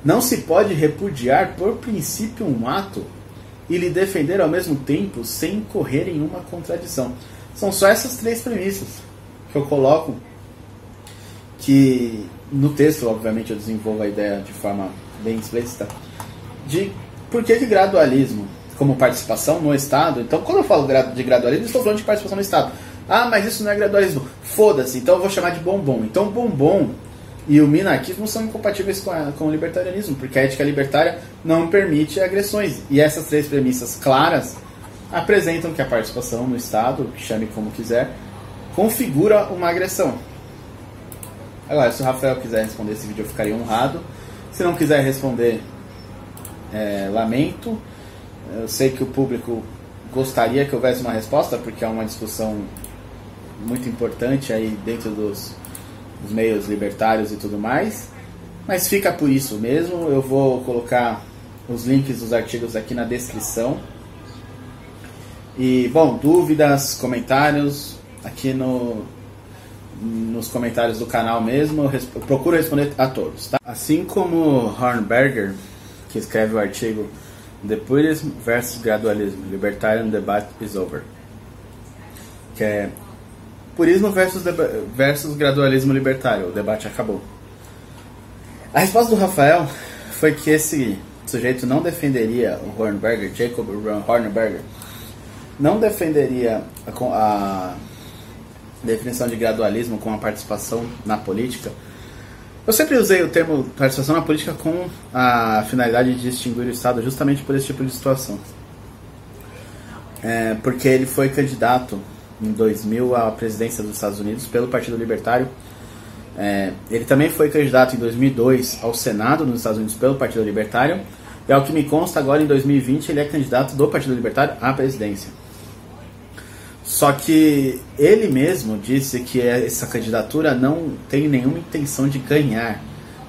Não se pode repudiar por princípio um ato e lhe defender ao mesmo tempo sem incorrer em uma contradição. São só essas três premissas que eu coloco, que no texto, obviamente, eu desenvolvo a ideia de forma bem explícita de por que de gradualismo como participação no Estado. Então, quando eu falo de gradualismo, estou falando de participação no Estado. Ah, mas isso não é gradualismo. Foda-se, então eu vou chamar de bombom. Então, bombom e o minarquismo são incompatíveis com, a, com o libertarianismo, porque a ética libertária não permite agressões. E essas três premissas claras apresentam que a participação no Estado, chame como quiser, configura uma agressão. Agora, se o Rafael quiser responder esse vídeo, eu ficaria honrado. Se não quiser responder, é, lamento. Eu sei que o público gostaria que houvesse uma resposta, porque é uma discussão muito importante aí dentro dos, dos meios libertários e tudo mais. Mas fica por isso mesmo. Eu vou colocar os links dos artigos aqui na descrição. E, bom, dúvidas, comentários, aqui no, nos comentários do canal mesmo, eu, resp procuro responder a todos, tá? Assim como Hornberger, que escreve o artigo The Purism versus Gradualism, Libertarian Debate is Over, que é Purismo versus, versus Gradualismo Libertário, o debate acabou. A resposta do Rafael foi que esse sujeito não defenderia o Hornberger, Jacob Hornberger, não defenderia a, a definição de gradualismo com a participação na política. Eu sempre usei o termo participação na política com a finalidade de distinguir o Estado justamente por esse tipo de situação. É, porque ele foi candidato em 2000 à presidência dos Estados Unidos pelo Partido Libertário. É, ele também foi candidato em 2002 ao Senado nos Estados Unidos pelo Partido Libertário. E ao que me consta, agora em 2020 ele é candidato do Partido Libertário à presidência. Só que ele mesmo disse que essa candidatura não tem nenhuma intenção de ganhar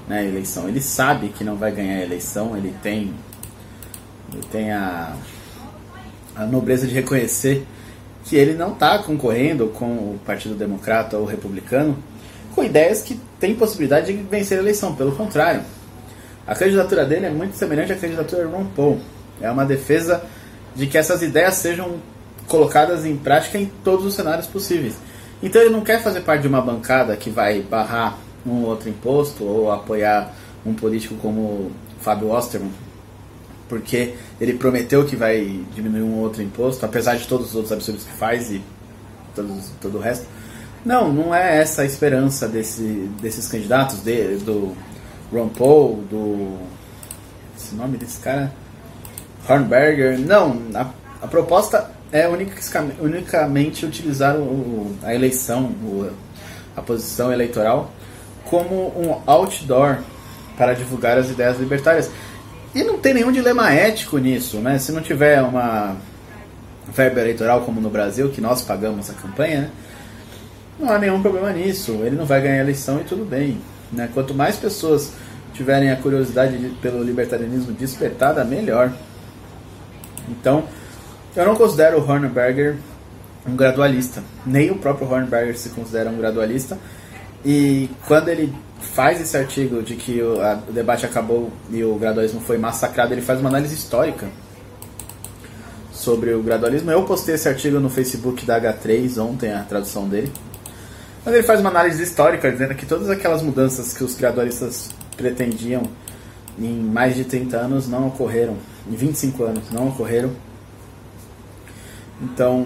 né, a eleição. Ele sabe que não vai ganhar a eleição, ele tem, ele tem a, a nobreza de reconhecer que ele não está concorrendo com o Partido Democrata ou Republicano com ideias que têm possibilidade de vencer a eleição. Pelo contrário, a candidatura dele é muito semelhante à candidatura de Ron Paul. É uma defesa de que essas ideias sejam colocadas em prática em todos os cenários possíveis. Então ele não quer fazer parte de uma bancada que vai barrar um outro imposto ou apoiar um político como Fábio Osterman, porque ele prometeu que vai diminuir um outro imposto, apesar de todos os outros absurdos que faz e todo, o resto. Não, não é essa a esperança desse, desses candidatos, de, do Ron Paul, do. Esse nome desse cara? Hornberger. Não, a, a proposta é unicamente utilizar o, a eleição, a posição eleitoral, como um outdoor para divulgar as ideias libertárias. E não tem nenhum dilema ético nisso, né? Se não tiver uma verba eleitoral como no Brasil, que nós pagamos a campanha, né? não há nenhum problema nisso. Ele não vai ganhar a eleição e tudo bem. Né? Quanto mais pessoas tiverem a curiosidade pelo libertarianismo despertada, melhor. Então, eu não considero o Hornberger um gradualista. Nem o próprio Hornberger se considera um gradualista. E quando ele faz esse artigo de que o, a, o debate acabou e o gradualismo foi massacrado, ele faz uma análise histórica sobre o gradualismo. Eu postei esse artigo no Facebook da H3 ontem, a tradução dele. Mas ele faz uma análise histórica dizendo que todas aquelas mudanças que os gradualistas pretendiam em mais de 30 anos não ocorreram, em 25 anos não ocorreram. Então,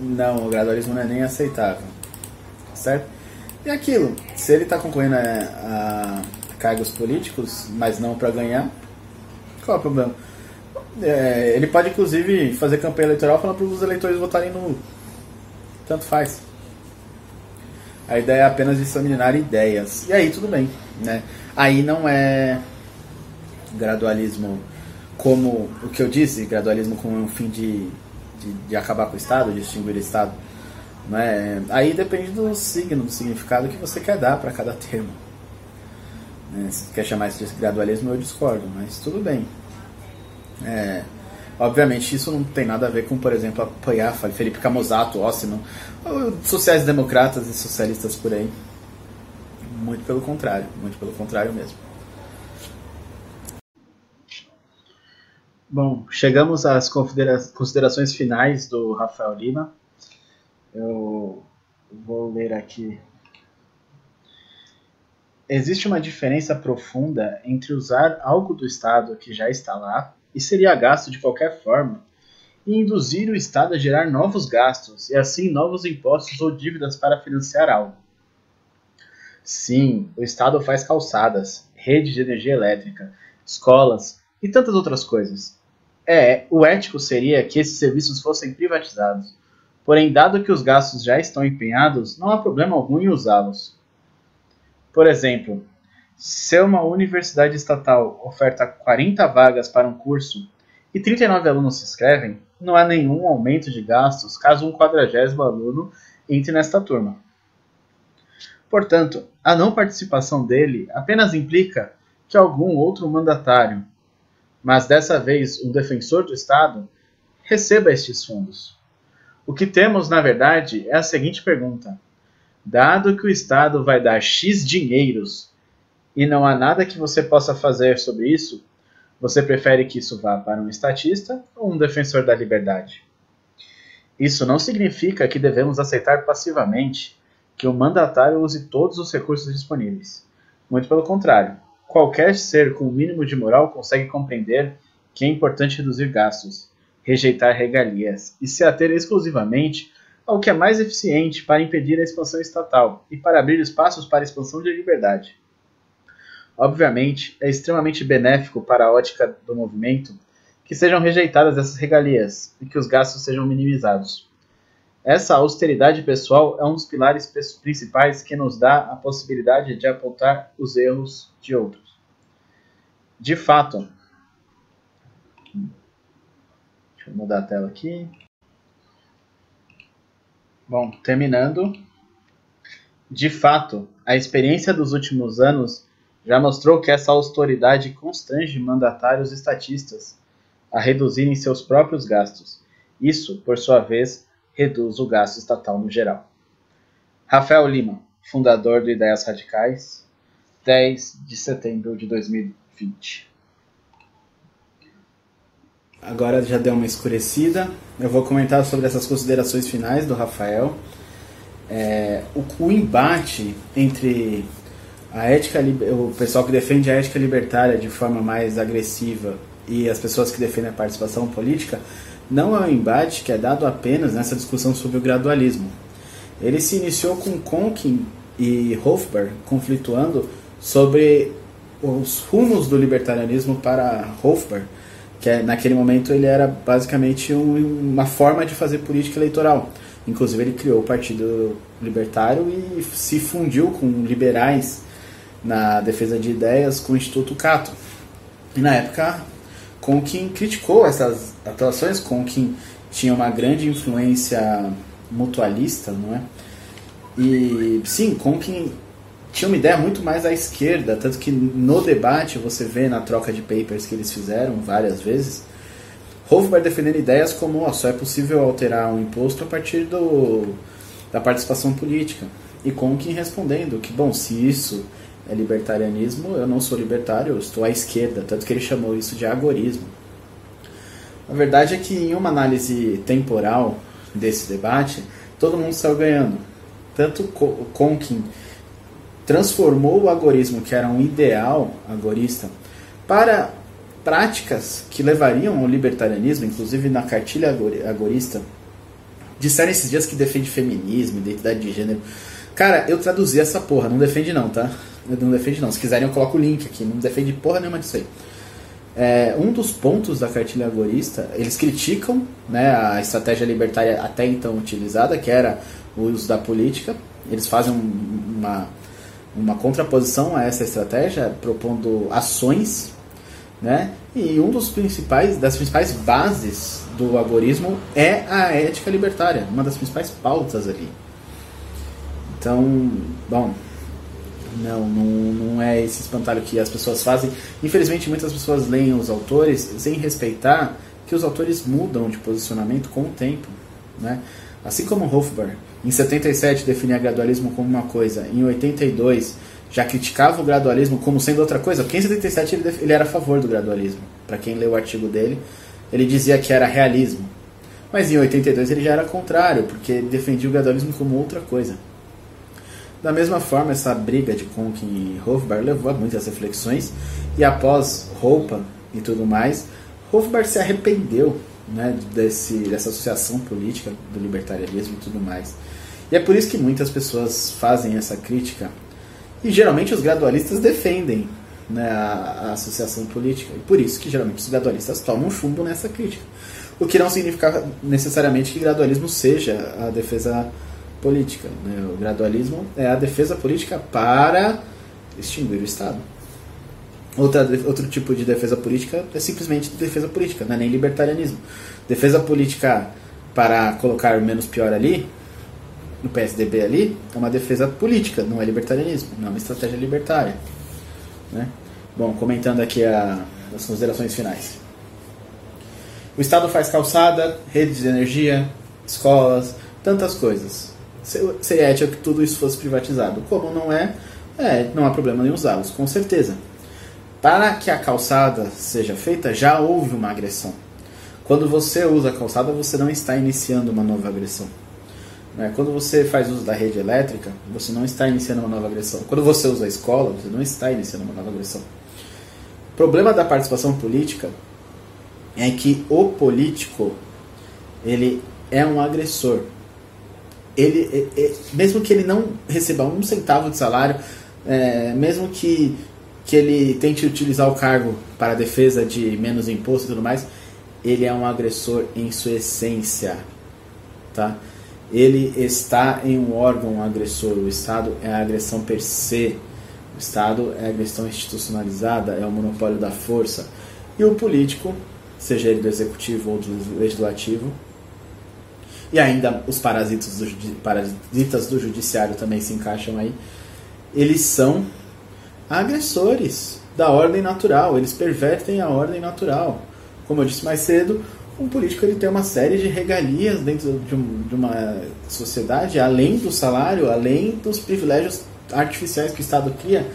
não, o gradualismo não é nem aceitável. Certo? E aquilo, se ele está concorrendo a, a, cargos políticos, mas não para ganhar, qual é o problema? É, ele pode inclusive fazer campanha eleitoral falando para os eleitores votarem no. Tanto faz. A ideia é apenas disseminar ideias. E aí tudo bem. Né? Aí não é gradualismo como o que eu disse, gradualismo como um fim de, de, de acabar com o Estado, de extinguir o Estado. Né? Aí depende do signo, do significado que você quer dar para cada termo. Né? Se quer chamar isso de gradualismo, eu discordo, mas tudo bem. É, obviamente, isso não tem nada a ver com, por exemplo, apoiar Felipe Camusato, Ossman, sociais-democratas e socialistas por aí. Muito pelo contrário, muito pelo contrário mesmo. Bom, chegamos às considerações finais do Rafael Lima. Eu vou ler aqui. Existe uma diferença profunda entre usar algo do Estado que já está lá e seria gasto de qualquer forma e induzir o Estado a gerar novos gastos e assim novos impostos ou dívidas para financiar algo. Sim, o Estado faz calçadas, redes de energia elétrica, escolas e tantas outras coisas. É, o ético seria que esses serviços fossem privatizados Porém, dado que os gastos já estão empenhados, não há problema algum em usá-los. Por exemplo, se uma universidade estatal oferta 40 vagas para um curso e 39 alunos se inscrevem, não há nenhum aumento de gastos caso um quadragésimo aluno entre nesta turma. Portanto, a não participação dele apenas implica que algum outro mandatário, mas dessa vez um defensor do Estado, receba estes fundos. O que temos, na verdade, é a seguinte pergunta: Dado que o Estado vai dar X dinheiros e não há nada que você possa fazer sobre isso, você prefere que isso vá para um estatista ou um defensor da liberdade? Isso não significa que devemos aceitar passivamente que o mandatário use todos os recursos disponíveis. Muito pelo contrário, qualquer ser com o mínimo de moral consegue compreender que é importante reduzir gastos, rejeitar regalias e se ater exclusivamente ao que é mais eficiente para impedir a expansão estatal e para abrir espaços para a expansão de liberdade. Obviamente, é extremamente benéfico para a ótica do movimento que sejam rejeitadas essas regalias e que os gastos sejam minimizados. Essa austeridade pessoal é um dos pilares principais que nos dá a possibilidade de apontar os erros de outros. De fato, deixa eu mudar a tela aqui. Bom, terminando. De fato, a experiência dos últimos anos já mostrou que essa austeridade constrange mandatários estatistas a reduzirem seus próprios gastos. Isso, por sua vez, reduz o gasto estatal no geral. Rafael Lima, fundador do Ideias Radicais, 10 de setembro de 2020. Agora já deu uma escurecida. Eu vou comentar sobre essas considerações finais do Rafael. É, o, o, embate entre a ética, o pessoal que defende a ética libertária de forma mais agressiva e as pessoas que defendem a participação política não é um embate que é dado apenas nessa discussão sobre o gradualismo. Ele se iniciou com Conkin e Hofbauer conflituando sobre os rumos do libertarianismo para Hofbauer que é, naquele momento ele era basicamente um, uma forma de fazer política eleitoral. Inclusive ele criou o Partido Libertário e se fundiu com liberais na defesa de ideias com o Instituto Cato. E na época, Conkin criticou essas atuações, Conkin tinha uma grande influência mutualista, não é? E sim, Conkin tinha uma ideia muito mais à esquerda, tanto que no debate você vê na troca de papers que eles fizeram várias vezes, Hofbauer defendendo ideias como oh, só é possível alterar um imposto a partir do, da participação política. E Conkin respondendo que, bom, se isso é libertarianismo, eu não sou libertário, eu estou à esquerda, tanto que ele chamou isso de agorismo. A verdade é que em uma análise temporal desse debate, todo mundo saiu ganhando. Tanto Conkin transformou o agorismo, que era um ideal agorista, para práticas que levariam ao libertarianismo, inclusive na cartilha agorista, disseram esses dias que defende feminismo, identidade de gênero. Cara, eu traduzi essa porra, não defende não, tá? Não defende não. Se quiserem eu coloco o link aqui, não defende porra nenhuma disso aí. É, um dos pontos da cartilha agorista, eles criticam né, a estratégia libertária até então utilizada, que era o uso da política. Eles fazem uma uma contraposição a essa estratégia, propondo ações, né? E um dos principais das principais bases do algoritmo é a ética libertária, uma das principais pautas ali. Então, bom, não, não, não é esse espantalho que as pessoas fazem. Infelizmente, muitas pessoas leem os autores sem respeitar que os autores mudam de posicionamento com o tempo, né? Assim como Hofbauer, em 77 definia gradualismo como uma coisa, em 82 já criticava o gradualismo como sendo outra coisa, porque em 77 ele, ele era a favor do gradualismo. Para quem leu o artigo dele, ele dizia que era realismo. Mas em 82 ele já era contrário, porque defendia o gradualismo como outra coisa. Da mesma forma, essa briga de Conkin e Hofbauer levou a muitas reflexões, e após Roupa e tudo mais, Hofbauer se arrependeu né, desse, dessa associação política do libertarianismo e tudo mais. E é por isso que muitas pessoas fazem essa crítica. E geralmente os gradualistas defendem né, a, a, associação política. E por isso que geralmente os gradualistas tomam chumbo nessa crítica. O que não significa necessariamente que gradualismo seja a defesa política. Né? O gradualismo é a defesa política para extinguir o Estado. Outra, outro tipo de defesa política é simplesmente defesa política, não é nem libertarianismo. Defesa política para colocar o menos pior ali, no PSDB ali, é uma defesa política, não é libertarianismo, não é uma estratégia libertária. Né? Bom, comentando aqui a, as considerações finais. O Estado faz calçada, redes de energia, escolas, tantas coisas. Seria ético que tudo isso fosse privatizado. Como não é, é não há problema em usá-los, com certeza. Para que a calçada seja feita, já houve uma agressão. Quando você usa a calçada, você não está iniciando uma nova agressão. Né? Quando você faz uso da rede elétrica, você não está iniciando uma nova agressão. Quando você usa a escola, você não está iniciando uma nova agressão. O problema da participação política é que o político ele é um agressor. Ele, é, é, mesmo que ele não receba um centavo de salário, é, mesmo que, que ele tente utilizar o cargo para defesa de menos imposto e tudo mais, ele é um agressor em sua essência, tá? Ele está em um órgão agressor. O Estado é a agressão per se. O Estado é a agressão institucionalizada, é o monopólio da força. E o político, seja ele do executivo ou do legislativo, e ainda os parasitas do, parasitas do judiciário também se encaixam aí, eles são agressores da ordem natural, eles pervertem a ordem natural. Como eu disse mais cedo, um político ele tem uma série de regalias dentro de, um, de uma sociedade, além do salário, além dos privilégios artificiais que o Estado cria,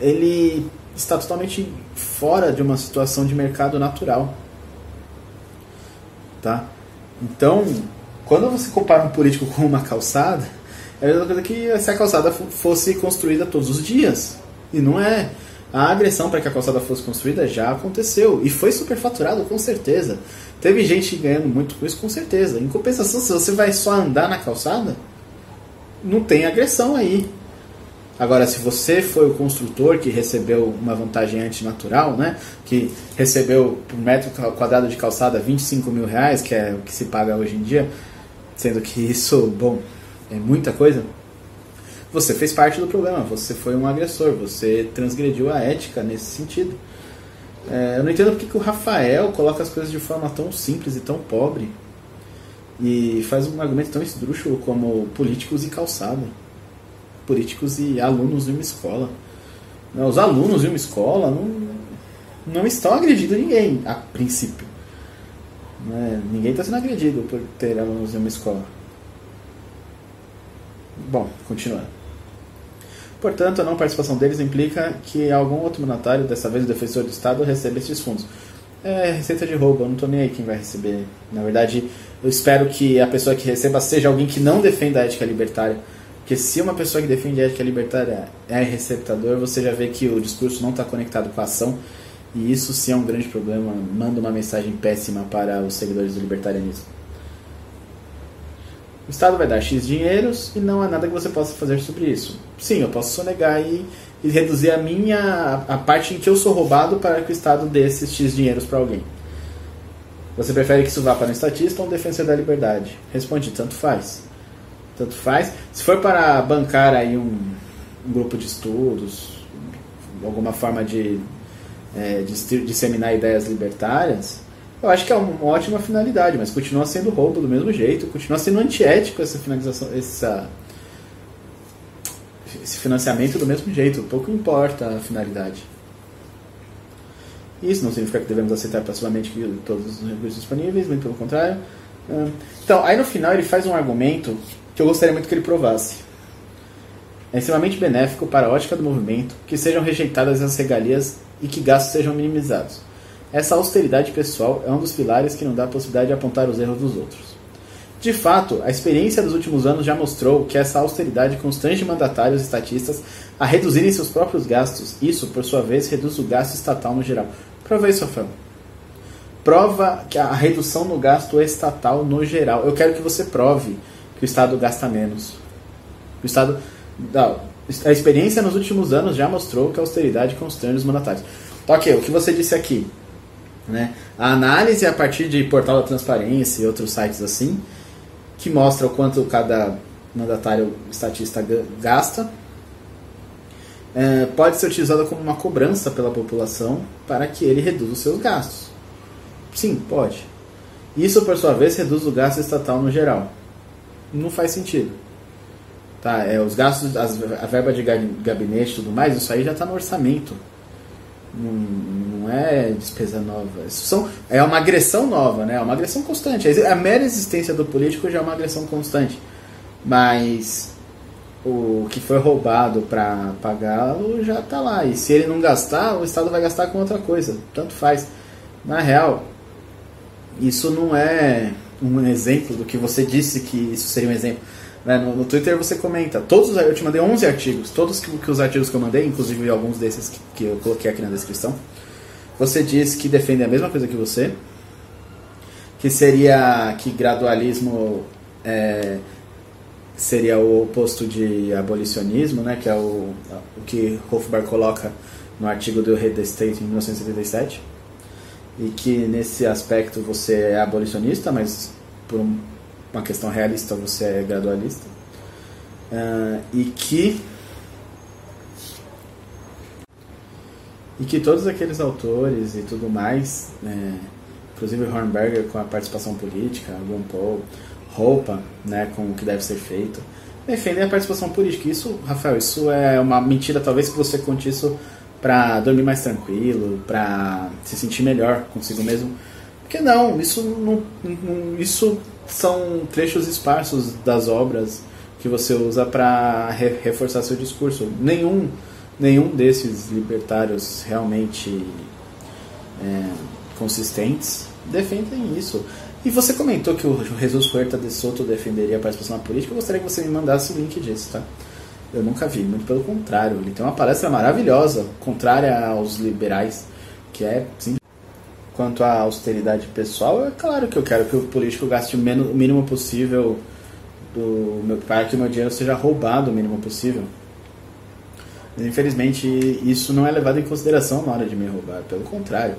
ele está totalmente fora de uma situação de mercado natural. Tá? Então, quando você compara um político com uma calçada, é a mesma coisa que se a calçada fosse construída todos os dias. E não é. A agressão para que a calçada fosse construída já aconteceu. E foi superfaturado, com certeza. Teve gente ganhando muito com isso, com certeza. Em compensação, se você vai só andar na calçada, não tem agressão aí. Agora, se você foi o construtor que recebeu uma vantagem antinatural, né? que recebeu por metro quadrado de calçada 25 mil reais, que é o que se paga hoje em dia, sendo que isso, bom, é muita coisa, você fez parte do problema, você foi um agressor, você transgrediu a ética nesse sentido. É, eu não entendo porque que o Rafael coloca as coisas de forma tão simples e tão pobre e faz um argumento tão esdrúxulo como políticos e calçada. Políticos e alunos de uma escola. Os alunos de uma escola não, não estão agredindo ninguém, a princípio. É, ninguém está sendo agredido por ter alunos de uma escola. Bom, continuando. Portanto, a não participação deles implica que algum outro mandatário, dessa vez o defensor do Estado, receba esses fundos. É receita de roubo, eu não estou nem aí quem vai receber. Na verdade, eu espero que a pessoa que receba seja alguém que não defenda a ética libertária. Porque se uma pessoa que defende a ética libertária é receptador, você já vê que o discurso não está conectado com a ação. E isso sim é um grande problema, manda uma mensagem péssima para os seguidores do libertarianismo. O Estado vai dar X dinheiros e não há nada que você possa fazer sobre isso. Sim, eu posso sonegar e, e reduzir a minha a parte em que eu sou roubado para que o Estado dê esses X dinheiros para alguém. Você prefere que isso vá para um estatista ou um defensor da liberdade? Responde, tanto faz. Tanto faz. Se for para bancar aí um, um grupo de estudos, alguma forma de, é, disseminar ideias libertárias, eu acho que é uma ótima finalidade, mas continua sendo roubo do mesmo jeito, continua sendo antiético essa finalização, essa, esse financiamento do mesmo jeito, pouco importa a finalidade. Isso não significa que devemos aceitar passivamente todos os recursos disponíveis, muito pelo contrário. Então, aí no final ele faz um argumento que eu gostaria muito que ele provasse. É extremamente benéfico para a ótica do movimento que sejam rejeitadas as regalias e que gastos sejam minimizados essa austeridade pessoal é um dos pilares que não dá a possibilidade de apontar os erros dos outros. De fato, a experiência dos últimos anos já mostrou que essa austeridade constrange mandatários estatistas a reduzirem seus próprios gastos. Isso, por sua vez, reduz o gasto estatal no geral. Prova isso, Rafael. Prova que a redução no gasto estatal no geral. Eu quero que você prove que o Estado gasta menos. O Estado. Não, a experiência nos últimos anos já mostrou que a austeridade constrange os mandatários. Ok, o que você disse aqui né? A análise a partir de portal da transparência e outros sites assim, que mostra o quanto cada mandatário estatista gasta, é, pode ser utilizada como uma cobrança pela população para que ele reduza os seus gastos. Sim, pode. Isso, por sua vez, reduz o gasto estatal no geral. Não faz sentido. Tá, é, os gastos, as, a verba de gabinete e tudo mais, isso aí já está no orçamento. Não, não é despesa nova. Isso são, é uma agressão nova, né? É uma agressão constante. A mera existência do político já é uma agressão constante. Mas o que foi roubado para pagá-lo já está lá. E se ele não gastar, o Estado vai gastar com outra coisa. Tanto faz. Na real, isso não é um exemplo do que você disse que isso seria um exemplo. Né? No, no, Twitter você comenta, todos eu te mandei 11 artigos, todos que, que os artigos que eu mandei, inclusive alguns desses que, que, eu coloquei aqui na descrição, você diz que defende a mesma coisa que você, que seria que gradualismo é, seria o oposto de abolicionismo, né? que é o, o que Hofbauer coloca no artigo do the State em 1977, e que nesse aspecto você é abolicionista, mas por um uma questão realista, você é gradualista. Uh, e que e que todos aqueles autores e tudo mais, né, inclusive Hornberger com a participação política, Ron Paul, Roupa, né, com o que deve ser feito, defendem a participação política. Isso, Rafael, isso é uma mentira. Talvez que você conte isso para dormir mais tranquilo, para se sentir melhor consigo mesmo. Porque não, isso não, não isso são trechos esparsos das obras que você usa para re reforçar seu discurso. Nenhum, nenhum desses libertários realmente é, consistentes defendem isso. E você comentou que o Jesus Huerta de Soto defenderia a participação na política. Eu gostaria que você me mandasse o link disso, tá? Eu nunca vi, muito pelo contrário. Ele tem uma palestra maravilhosa, contrária aos liberais, que é sim, Quanto à austeridade pessoal, é claro que eu quero que o político gaste o mínimo possível do meu para que o meu dinheiro seja roubado o mínimo possível. Mas, infelizmente, isso não é levado em consideração na hora de me roubar. Pelo contrário,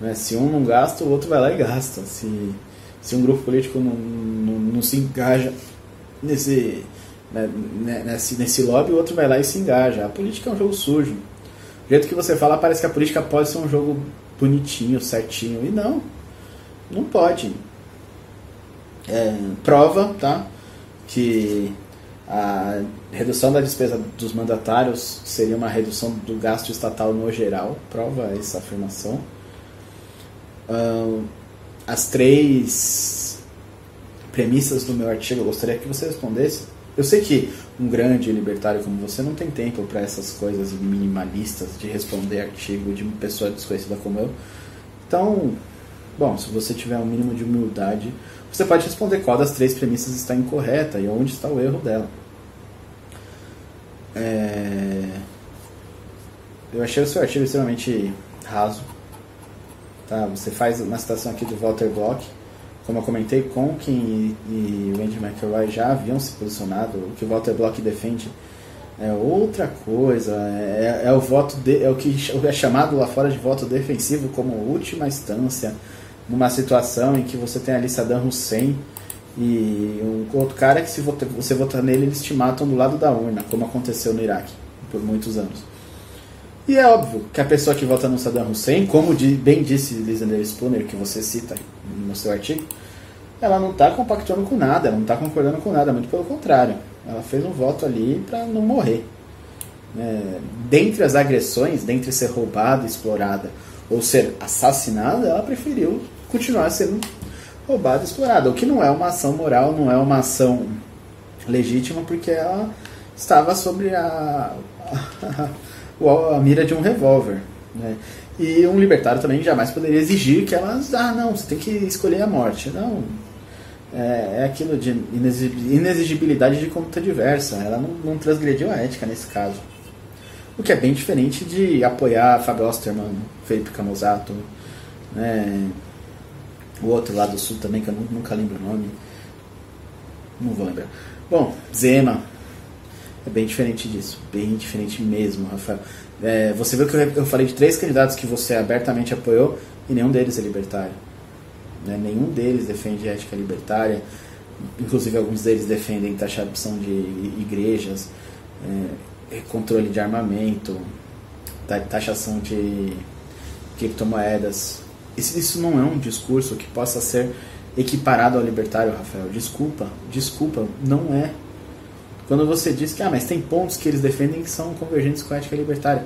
né? se um não gasta, o outro vai lá e gasta. Se, se um grupo político não, não, não se engaja nesse, né, né, nesse, nesse lobby, o outro vai lá e se engaja. A política é um jogo sujo. Do jeito que você fala, parece que a política pode ser um jogo bonitinho, certinho. E não, não pode. É, prova, tá? Que a redução da despesa dos mandatários seria uma redução do gasto estatal no geral. Prova essa afirmação. as três premissas do meu artigo, eu gostaria que você respondesse. Eu sei que um grande libertário como você não tem tempo para essas coisas minimalistas de responder artigo de uma pessoa desconhecida como eu. Então, bom, se você tiver um mínimo de humildade, você pode responder qual das três premissas está incorreta e onde está o erro dela. É... Eu achei o seu artigo extremamente raso. Tá? Você faz uma citação aqui do Walter Block como eu comentei, Conkin e, o Andy McElroy já haviam se posicionado, o que o Walter Block defende é outra coisa, é, é o voto de, é o que é chamado lá fora de voto defensivo como última instância, numa situação em que você tem ali Saddam Hussein e um outro cara que se você votar nele, eles te matam do lado da urna, como aconteceu no Iraque por muitos anos. E é óbvio que a pessoa que vota no Saddam Hussein, como bem disse Lisander Spooner, que você cita no seu artigo, ela não está compactuando com nada, ela não está concordando com nada, muito pelo contrário. Ela fez um voto ali para não morrer. É, dentre as agressões, dentre ser roubada, explorada ou ser assassinada, ela preferiu continuar sendo roubada, explorada. O que não é uma ação moral, não é uma ação legítima, porque ela estava sobre a, a, mira de um revólver. Né? E um libertário também jamais poderia exigir que elas, ah, não, você tem que escolher a morte. Não, é, é aquilo de inexigibilidade de conduta diversa. Ela não, não, transgrediu a ética nesse caso. O que é bem diferente de apoiar Fábio Osterman, Felipe Camusato, né, o outro lá do sul também, que eu nunca lembro o nome. Não vou lembrar. Bom, Zema. É bem diferente disso. Bem diferente mesmo, Rafael. É, você viu que eu falei de três candidatos que você abertamente apoiou e nenhum deles é libertário. Né? Nenhum deles defende ética libertária, inclusive alguns deles defendem taxação de igrejas, é, controle de armamento, taxação de criptomoedas. Isso, isso não é um discurso que possa ser equiparado ao libertário, Rafael. Desculpa, desculpa, não é. Quando você diz que ah, mas tem pontos que eles defendem que são convergentes com a ética libertária.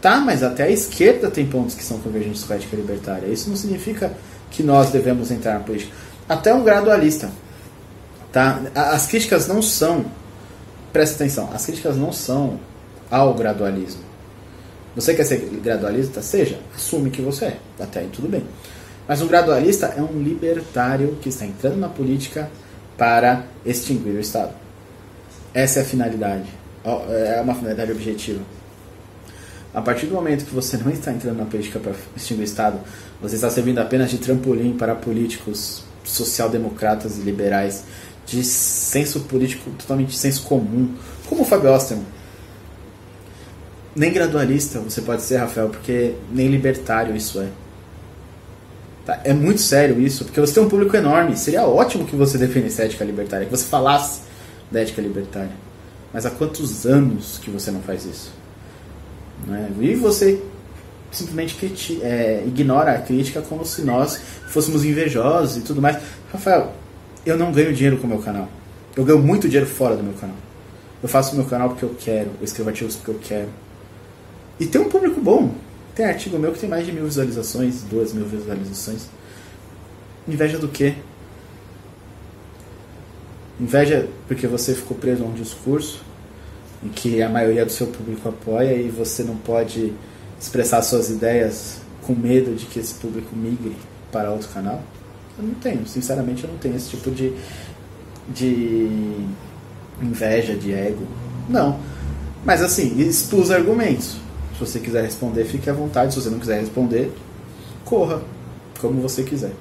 Tá, mas até a esquerda tem pontos que são convergentes com a ética libertária. Isso não significa que nós devemos entrar na política. Até um gradualista. Tá? As críticas não são. Presta atenção, as críticas não são ao gradualismo. Você quer ser gradualista? Seja, assume que você é. Até aí tudo bem. Mas um gradualista é um libertário que está entrando na política para extinguir o Estado. Essa é a finalidade. É uma finalidade objetiva. A partir do momento que você não está entrando na política para extinguir o Estado, você está servindo apenas de trampolim para políticos social-democratas e liberais de senso político totalmente de senso comum, como o Fábio Osterman. Nem gradualista você pode ser, Rafael, porque nem libertário isso é. Tá? É muito sério isso, porque você tem um público enorme. Seria ótimo que você defendesse a ética libertária, que você falasse da ética libertária. Mas há quantos anos que você não faz isso? Né? E você simplesmente é, ignora a crítica como se nós fôssemos invejosos e tudo mais. Rafael, eu não ganho dinheiro com o meu canal. Eu ganho muito dinheiro fora do meu canal. Eu faço o meu canal porque eu quero, eu escrevo artigos porque eu quero. E tem um público bom. Tem artigo meu que tem mais de mil visualizações, duas mil visualizações. Inveja do quê? Inveja porque você ficou preso a um discurso em que a maioria do seu público apoia e você não pode expressar suas ideias com medo de que esse público migre para outro canal? Eu não tenho, sinceramente eu não tenho esse tipo de, de inveja, de ego. Não. Mas assim, expus argumentos. Se você quiser responder, fique à vontade. Se você não quiser responder, corra, como você quiser.